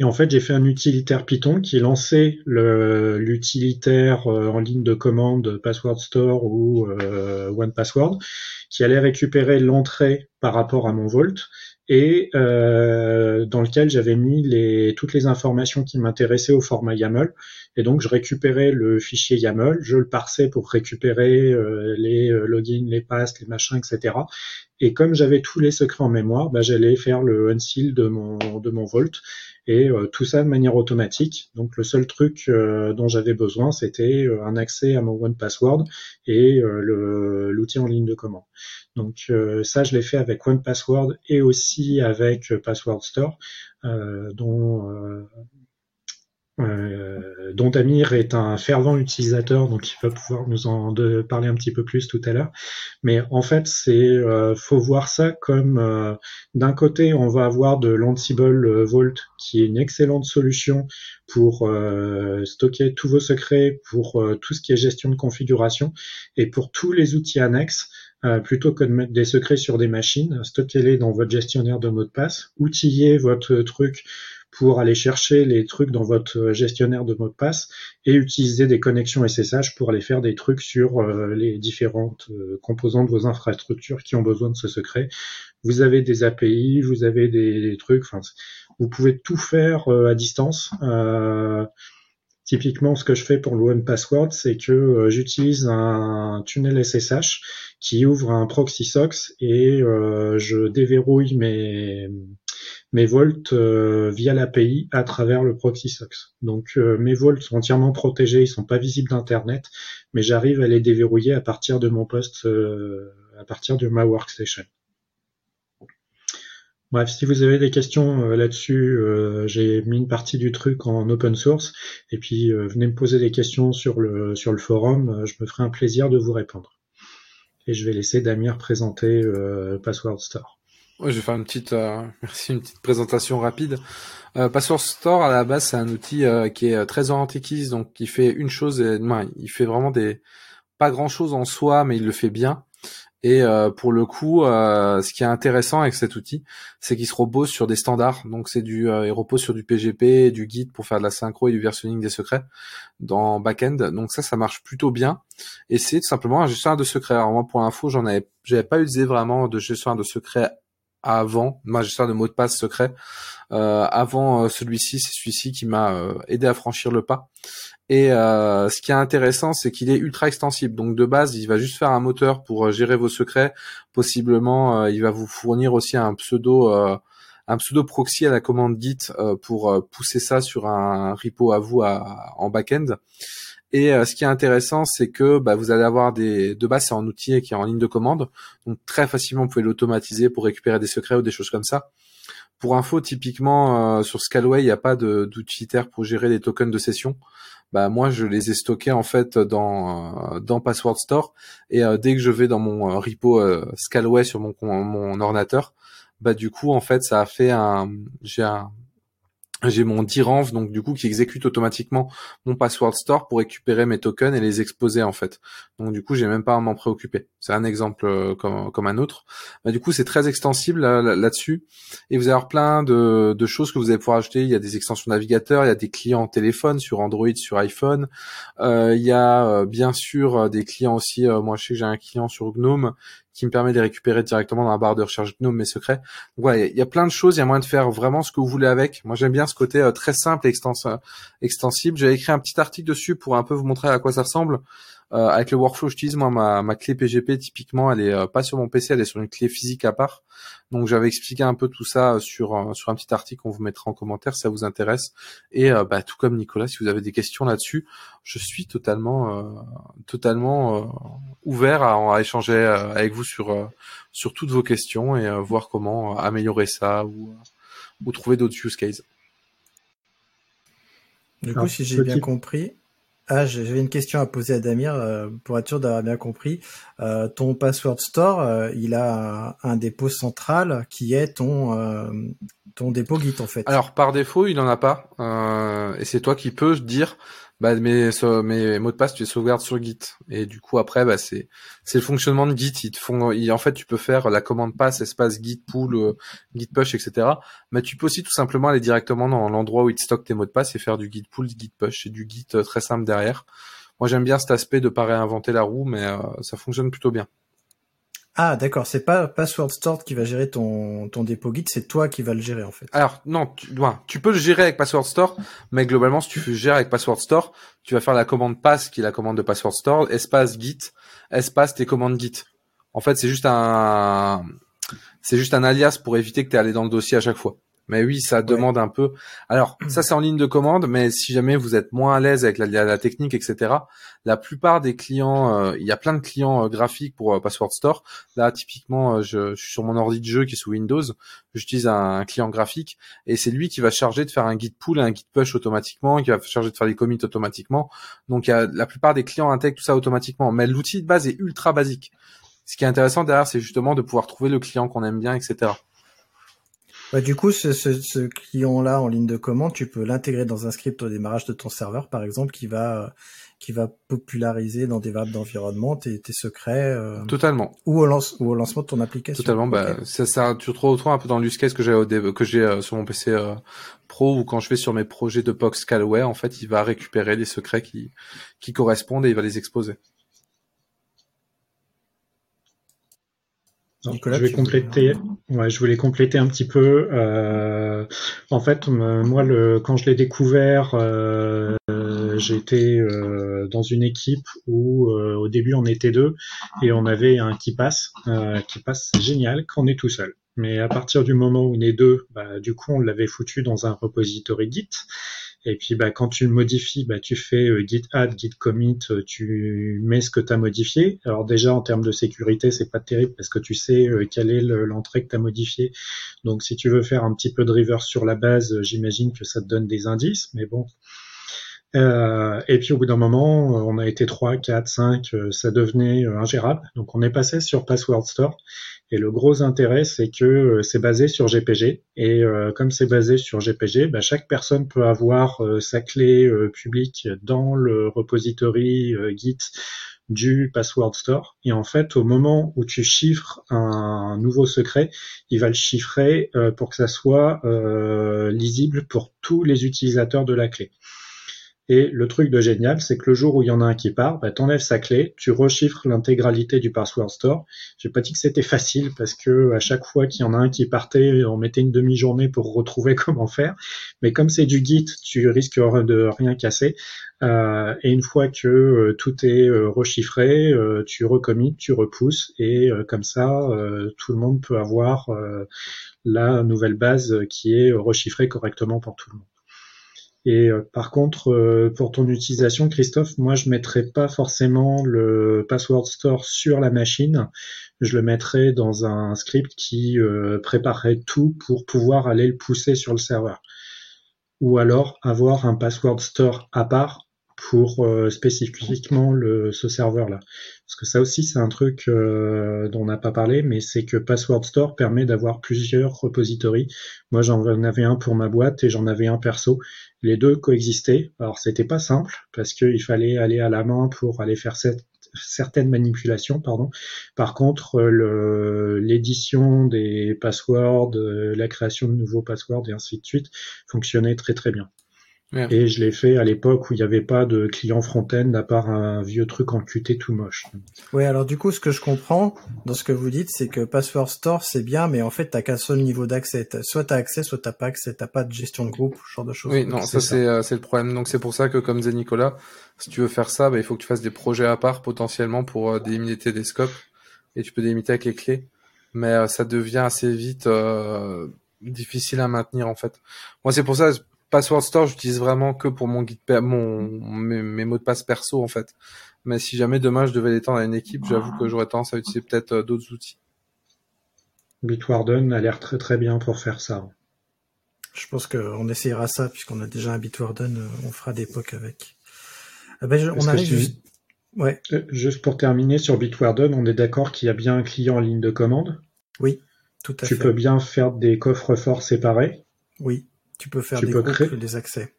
Et en fait, j'ai fait un utilitaire Python qui lançait l'utilitaire euh, en ligne de commande Password Store ou euh, One Password, qui allait récupérer l'entrée par rapport à mon Vault et euh, dans lequel j'avais mis les, toutes les informations qui m'intéressaient au format YAML. Et donc, je récupérais le fichier YAML, je le parsais pour récupérer euh, les euh, logins, les passes, les machins, etc. Et comme j'avais tous les secrets en mémoire, bah, j'allais faire le unseal de mon, de mon Vault et euh, tout ça de manière automatique. Donc le seul truc euh, dont j'avais besoin, c'était euh, un accès à mon One Password et l'outil en ligne de commande. Donc ça, je l'ai fait avec One Password et aussi avec Password Store, dont euh, dont Amir est un fervent utilisateur, donc il va pouvoir nous en parler un petit peu plus tout à l'heure. Mais en fait, c'est euh, faut voir ça comme euh, d'un côté, on va avoir de l'Ansible Vault, qui est une excellente solution pour stocker tous vos secrets, pour tout ce qui est gestion de configuration, et pour tous les outils annexes. plutôt que de mettre des secrets sur des machines, stockez-les dans votre gestionnaire de mots de passe, outillez votre truc pour aller chercher les trucs dans votre gestionnaire de mots de passe et utiliser des connexions SSH pour aller faire des trucs sur euh, les différentes euh, composantes de vos infrastructures qui ont besoin de ce secret. Vous avez des API, vous avez des, trucs, enfin, vous pouvez tout faire euh, à distance. Typiquement, ce que je fais pour le Password, c'est que j'utilise un tunnel SSH qui ouvre un proxy socks et je déverrouille mes, mes volts euh, via l'API à travers le proxy socks. Donc euh, mes volts sont entièrement protégés, ils sont pas visibles d'internet, mais j'arrive à les déverrouiller à partir de mon poste, euh, à partir de ma workstation. Bref, si vous avez des questions là-dessus, j'ai mis une partie du truc en open source, et puis venez me poser des questions sur le sur le forum, je me ferai un plaisir de vous répondre. Et je vais laisser Damir présenter Password Store. Ouais, je vais faire une petite, euh, merci, une petite présentation rapide. Euh, Password Store à la base c'est un outil euh, qui est très orienté keys, donc qui fait une chose, et, il fait vraiment des pas grand chose en soi, mais il le fait bien. Et euh, pour le coup, ce qui est intéressant avec cet outil, c'est qu'il se repose sur des standards. Donc c'est du, il repose sur du PGP, du Git pour faire de la synchro et du versionning des secrets dans backend. Donc ça, ça marche plutôt bien. Et c'est tout simplement un gestionnaire de secrets. Alors moi, pour l'info, j'en avais, j'avais pas utilisé vraiment de gestionnaire de secrets avant magistère de mot de passe secret. Euh, avant euh, celui-ci, c'est celui-ci qui m'a euh, aidé à franchir le pas. Et ce qui est intéressant, c'est qu'il est ultra extensible. Donc de base, il va juste faire un moteur pour gérer vos secrets. Possiblement, il va vous fournir aussi un pseudo un pseudo proxy à la commande Git pour pousser ça sur un repo à vous à, en back-end. Et ce qui est intéressant, c'est que bah, vous allez avoir des de base c'est en outil qui est en ligne de commande, donc très facilement vous pouvez l'automatiser pour récupérer des secrets ou des choses comme ça. Pour info, typiquement sur Scalway, il n'y a pas d'utilitaire pour gérer les tokens de session. Bah moi je les ai stockés en fait dans euh, dans Password Store. Et euh, dès que je vais dans mon euh, repo Scalway sur mon mon ordinateur, bah du coup en fait ça a fait un j'ai un j'ai mon DRANV donc du coup qui exécute automatiquement mon password store pour récupérer mes tokens et les exposer en fait. Donc du coup j'ai même pas à m'en préoccuper. C'est un exemple euh, comme, comme un autre. Bah, du coup c'est très extensible là-dessus et vous allez avoir plein de, de, choses que vous allez pouvoir ajouter. Il y a des extensions navigateurs, il y a des clients téléphone sur Android, sur iPhone. Euh, il y a euh, bien sûr des clients aussi. moi je sais que j'ai un client sur GNOME qui me permet de les récupérer directement dans la barre de recherche GNOME mes secrets. Donc voilà, il y, a plein de choses, il y a moyen de faire vraiment ce que vous voulez avec. Moi j'aime bien ce côté euh, très simple et extensible. J'avais écrit un petit article dessus pour un peu vous montrer à quoi ça ressemble. Euh, avec le workflow, j'utilise moi ma, ma, clé PGP typiquement, elle est euh, pas sur mon PC, elle est sur une clé physique à part. Donc j'avais expliqué un peu tout ça sur sur un petit article qu'on vous mettra en commentaire si ça vous intéresse. Et bah, tout comme Nicolas, si vous avez des questions là-dessus, je suis totalement totalement ouvert à, à, échanger avec vous sur sur toutes vos questions et voir comment améliorer ça ou ou trouver d'autres use cases. Du coup, si j'ai bien compris, ah, j'avais une question à poser à Damir euh, pour être sûr d'avoir bien compris. Euh, ton password store, euh, il a un, dépôt central qui est ton ton dépôt Git en fait. Alors par défaut, il en a pas, et c'est toi qui peux dire bah mes, mes mots de passe tu les sauvegardes sur Git. Et du coup après bah c'est c'est le fonctionnement de Git. Ils te en fait tu peux faire la commande passe espace Git pull euh, Git push etc mais tu peux aussi tout simplement aller directement dans l'endroit où il te stocke tes mots de passe et faire du Git pull Git push et du Git euh, très simple derrière. Moi j'aime bien cet aspect de pas réinventer la roue mais euh, ça fonctionne plutôt bien ah, d'accord. C'est pas Password Store qui va gérer ton, ton dépôt Git, c'est toi qui va le gérer, en fait. Alors, non, tu, tu peux le gérer avec Password Store, mais globalement, si tu gères avec Password Store, tu vas faire la commande pass, qui est la commande de Password Store, espace Git, espace tes commandes Git. En fait, c'est juste un, c'est juste un alias pour éviter que tu allé dans le dossier à chaque fois. Mais oui, ça demande un peu. Alors, ça c'est en ligne de commande, mais si jamais vous êtes moins à l'aise avec la, technique, etc., la plupart des clients, euh, il y a plein de clients euh, graphiques pour euh, Password Store. Là, typiquement, je, suis sur mon ordi de jeu qui est sous Windows, j'utilise un, client graphique et c'est lui qui va charger de faire un git pull et un git push automatiquement, qui va charger de faire des commits automatiquement. Donc, la plupart des clients intègrent tout ça automatiquement, mais l'outil de base est ultra basique. Ce qui est intéressant derrière, c'est justement de pouvoir trouver le client qu'on aime bien, etc. Bah, du coup, ce, ce, ce client-là en ligne de commande, tu peux l'intégrer dans un script au démarrage de ton serveur, par exemple, qui va qui va populariser dans des variables d'environnement tes, tes secrets. Euh, Totalement. Ou au, lance, ou au lancement de ton application. Totalement. Bah, ça, ça, tu te retrouves un peu dans l'use case que j'ai au que j'ai euh, sur mon PC euh, pro ou quand je vais sur mes projets de POX Scalway, en fait, il va récupérer des secrets qui qui correspondent et il va les exposer. Je vais compléter. Ouais, je voulais compléter un petit peu. Euh, en fait, moi, le, quand je l'ai découvert, euh, j'étais euh, dans une équipe où euh, au début on était deux et on avait un qui passe. Euh, qui passe, c'est génial quand on est tout seul. Mais à partir du moment où on est deux, bah, du coup, on l'avait foutu dans un repository Git. Et puis bah, quand tu le modifies, bah, tu fais euh, git add, git commit, euh, tu mets ce que tu as modifié. Alors déjà en termes de sécurité, c'est pas terrible parce que tu sais euh, quelle est l'entrée que tu as modifiée. Donc si tu veux faire un petit peu de reverse sur la base, j'imagine que ça te donne des indices, mais bon. Et puis au bout d'un moment, on a été 3, 4, 5, ça devenait ingérable. Donc on est passé sur Password Store et le gros intérêt, c'est que euh, c'est basé sur GPG. Et euh, comme c'est basé sur GPG, bah, chaque personne peut avoir euh, sa clé publique dans le repository Git du Password Store. Et en fait, au moment où tu chiffres un nouveau secret, il va le chiffrer pour que ça soit lisible pour tous les utilisateurs de la clé. Et le truc de génial, c'est que le jour où il y en a un qui part, bah, t'enlèves sa clé, tu rechiffres l'intégralité du password store. J'ai pas dit que c'était facile parce que à chaque fois qu'il y en a un qui partait, on mettait une demi-journée pour retrouver comment faire. Mais comme c'est du Git, tu risques de rien casser. Euh, et une fois que euh, tout est euh, rechiffré, tu recommites, tu repousses, et comme ça, tout le monde peut avoir la nouvelle base qui est rechiffrée correctement pour tout le monde. Et par contre, pour ton utilisation, Christophe, moi je mettrais pas forcément le password store sur la machine. Je le mettrais dans un script qui préparerait tout pour pouvoir aller le pousser sur le serveur. Ou alors avoir un password store à part pour euh, spécifiquement le, ce serveur-là. Parce que ça aussi, c'est un truc euh, dont on n'a pas parlé, mais c'est que Password Store permet d'avoir plusieurs repositories. Moi, j'en avais un pour ma boîte et j'en avais un perso. Les deux coexistaient. Alors, c'était pas simple parce qu'il fallait aller à la main pour aller faire certaines manipulations, pardon. Par contre, l'édition des passwords, la création de nouveaux passwords et ainsi de suite fonctionnait très très bien. Et je l'ai fait à l'époque où il n'y avait pas de client front-end à part un vieux truc en Qt tout moche. Oui, alors du coup, ce que je comprends dans ce que vous dites, c'est que Password Store, c'est bien, mais en fait, t'as qu'un seul niveau d'accès. Soit t'as accès, soit t'as pas accès. T'as pas de gestion de groupe, ce genre de choses. Oui, non, ça, euh, c'est le problème. Donc c'est pour ça que, comme disait Nicolas, si tu veux faire ça, bah, il faut que tu fasses des projets à part potentiellement pour euh, délimiter des scopes. Et tu peux délimiter avec les clés. Mais euh, ça devient assez vite difficile à maintenir en fait. Moi, c'est pour ça Password Store, j'utilise vraiment que pour mon guide, mon, mes, mots de passe perso en fait. Mais si jamais demain je devais l'étendre à une équipe, j'avoue que j'aurais tendance à utiliser peut-être euh, d'autres outils. Bitwarden a l'air très très bien pour faire ça. Je pense qu'on essayera ça puisqu'on a déjà un Bitwarden, euh, on fera des POC avec. Ah ben, on arrive juste... Ouais. Euh, juste pour terminer sur Bitwarden, on est d'accord qu'il y a bien un client en ligne de commande? Oui, tout à fait. Tu peux bien faire des coffres forts séparés? Oui. Tu peux faire des groupes des accès.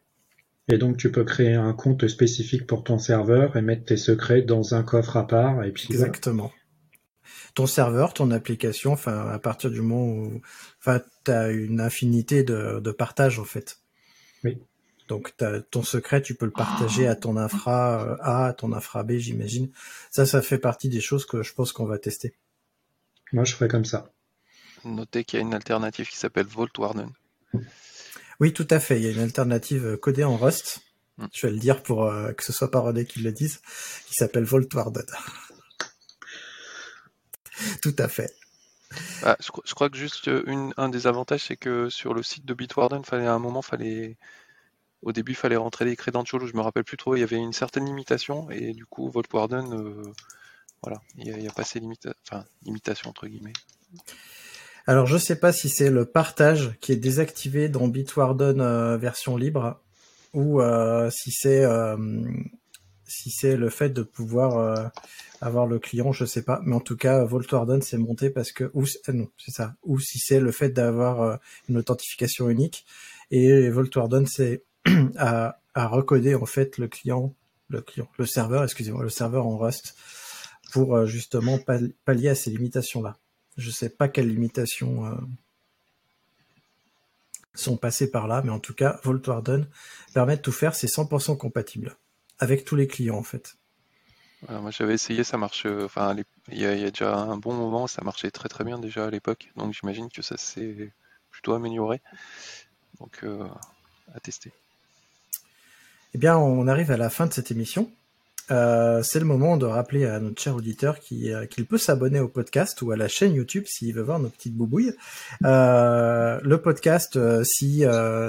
Et donc tu peux créer un compte spécifique pour ton serveur et mettre tes secrets dans un coffre à part et puis exactement. Ton serveur, ton application, enfin à partir du moment où, enfin as une infinité de, de partage en fait. Oui. Donc as ton secret, tu peux le partager à ton infra euh, A, à ton infra B, j'imagine. Ça, ça fait partie des choses que je pense qu'on va tester. Moi, je ferai comme ça. Notez qu'il y a une alternative qui s'appelle Vault Warden. Oui, tout à fait. Il y a une alternative euh, codée en Rust. Hmm. Je vais le dire pour euh, que ce soit pas René qui le dise, qui s'appelle Warden. tout à fait. Bah, je, crois que juste euh, une, un des avantages, c'est que sur le site de Bitwarden, fallait à un moment, fallait au début, il fallait rentrer les credentials. Je me rappelle plus trop. Il y avait une certaine limitation et du coup, VaultWarden, euh, voilà, il n'y a, pas ces limitations, enfin, limitations entre guillemets. Alors je sais pas si c'est le partage qui est désactivé dans Bitwarden euh, version libre ou euh, si c'est euh, si c'est le fait de pouvoir avoir le client, je sais pas. Mais en tout cas, VaultWarden s'est monté parce que ou non, c'est ça. Ou si c'est le fait d'avoir une authentification unique et VaultWarden c'est à, à recoder en fait le client, le client, le serveur, excusez-moi, le serveur en Rust pour justement pallier à ces limitations là. Je sais pas quelles limitations euh, sont passées par là, mais en tout cas, VaultWarden permet de tout faire, c'est 100% compatible avec tous les clients en fait. moi j'avais essayé, ça marche. Euh, enfin, il y, a déjà un bon moment, ça marchait très très bien déjà à l'époque. Donc j'imagine que ça s'est plutôt amélioré. Donc euh, à tester. Eh bien, on arrive à la fin de cette émission. Euh, c'est le moment de rappeler à notre cher auditeur euh, qu'il peut s'abonner au podcast ou à la chaîne YouTube s'il veut voir nos petites boubouilles. Euh, le podcast, si,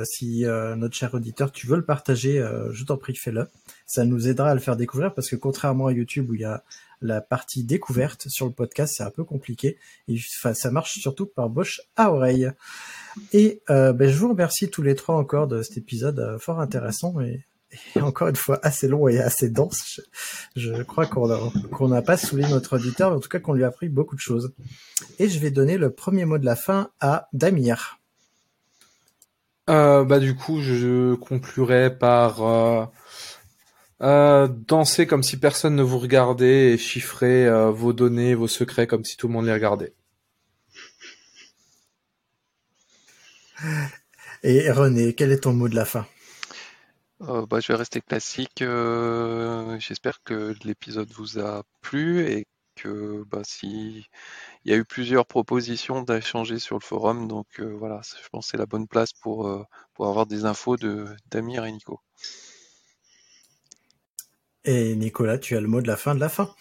si notre cher auditeur, tu veux le partager, je t'en prie, fais-le. Ça nous aidera à le faire découvrir parce que contrairement à YouTube où il y a la partie découverte sur le podcast, c'est un peu compliqué. Et, enfin, ça marche surtout par bouche à oreille. Et ben, je vous remercie tous les trois encore de cet épisode fort intéressant et encore une fois assez long et assez dense. Je, crois qu'on n'a pas saoulé notre auditeur, mais en tout cas qu'on lui a appris beaucoup de choses. Et je vais donner le premier mot de la fin à Damir. Euh, bah du coup, je conclurai par euh, euh, danser comme si personne ne vous regardait et chiffrer vos données, vos secrets comme si tout le monde les regardait. Et René, quel est ton mot de la fin? Euh, bah, je vais rester classique. euh, J'espère que l'épisode vous a plu et que bah, si il y a eu plusieurs propositions d'échanger sur le forum, donc euh, voilà, je pense que c'est la bonne place pour, pour avoir des infos de d'Amir et Nico. Et Nicolas, tu as le mot de la fin de la fin.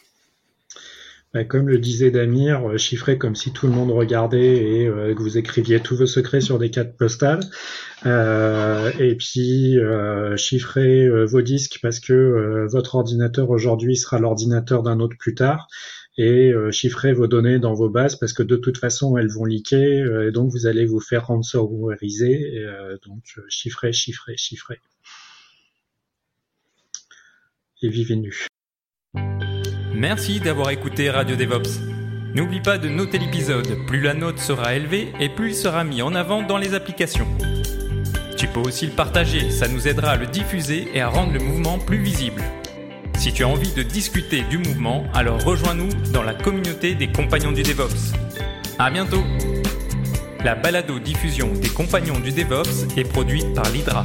Bah, comme le disait Damir, euh, chiffrez comme si tout le monde regardait et euh, que vous écriviez tous vos secrets sur des cartes postales. Euh, et puis euh, chiffrez euh, vos disques parce que votre ordinateur aujourd'hui sera l'ordinateur d'un autre plus tard. Et chiffrez vos données dans vos bases parce que de toute façon elles vont leaker et donc vous allez vous faire ransomwareiser. Donc chiffrez, chiffrez, chiffrez. Et vivez nu. Merci d'avoir écouté Radio DevOps. N'oublie pas de noter l'épisode, plus la note sera élevée et plus il sera mis en avant dans les applications. Tu peux aussi le partager, ça nous aidera à le diffuser et à rendre le mouvement plus visible. Si tu as envie de discuter du mouvement, alors rejoins-nous dans la communauté des compagnons du DevOps. À bientôt La balado-diffusion des compagnons du DevOps est produite par l'Hydra.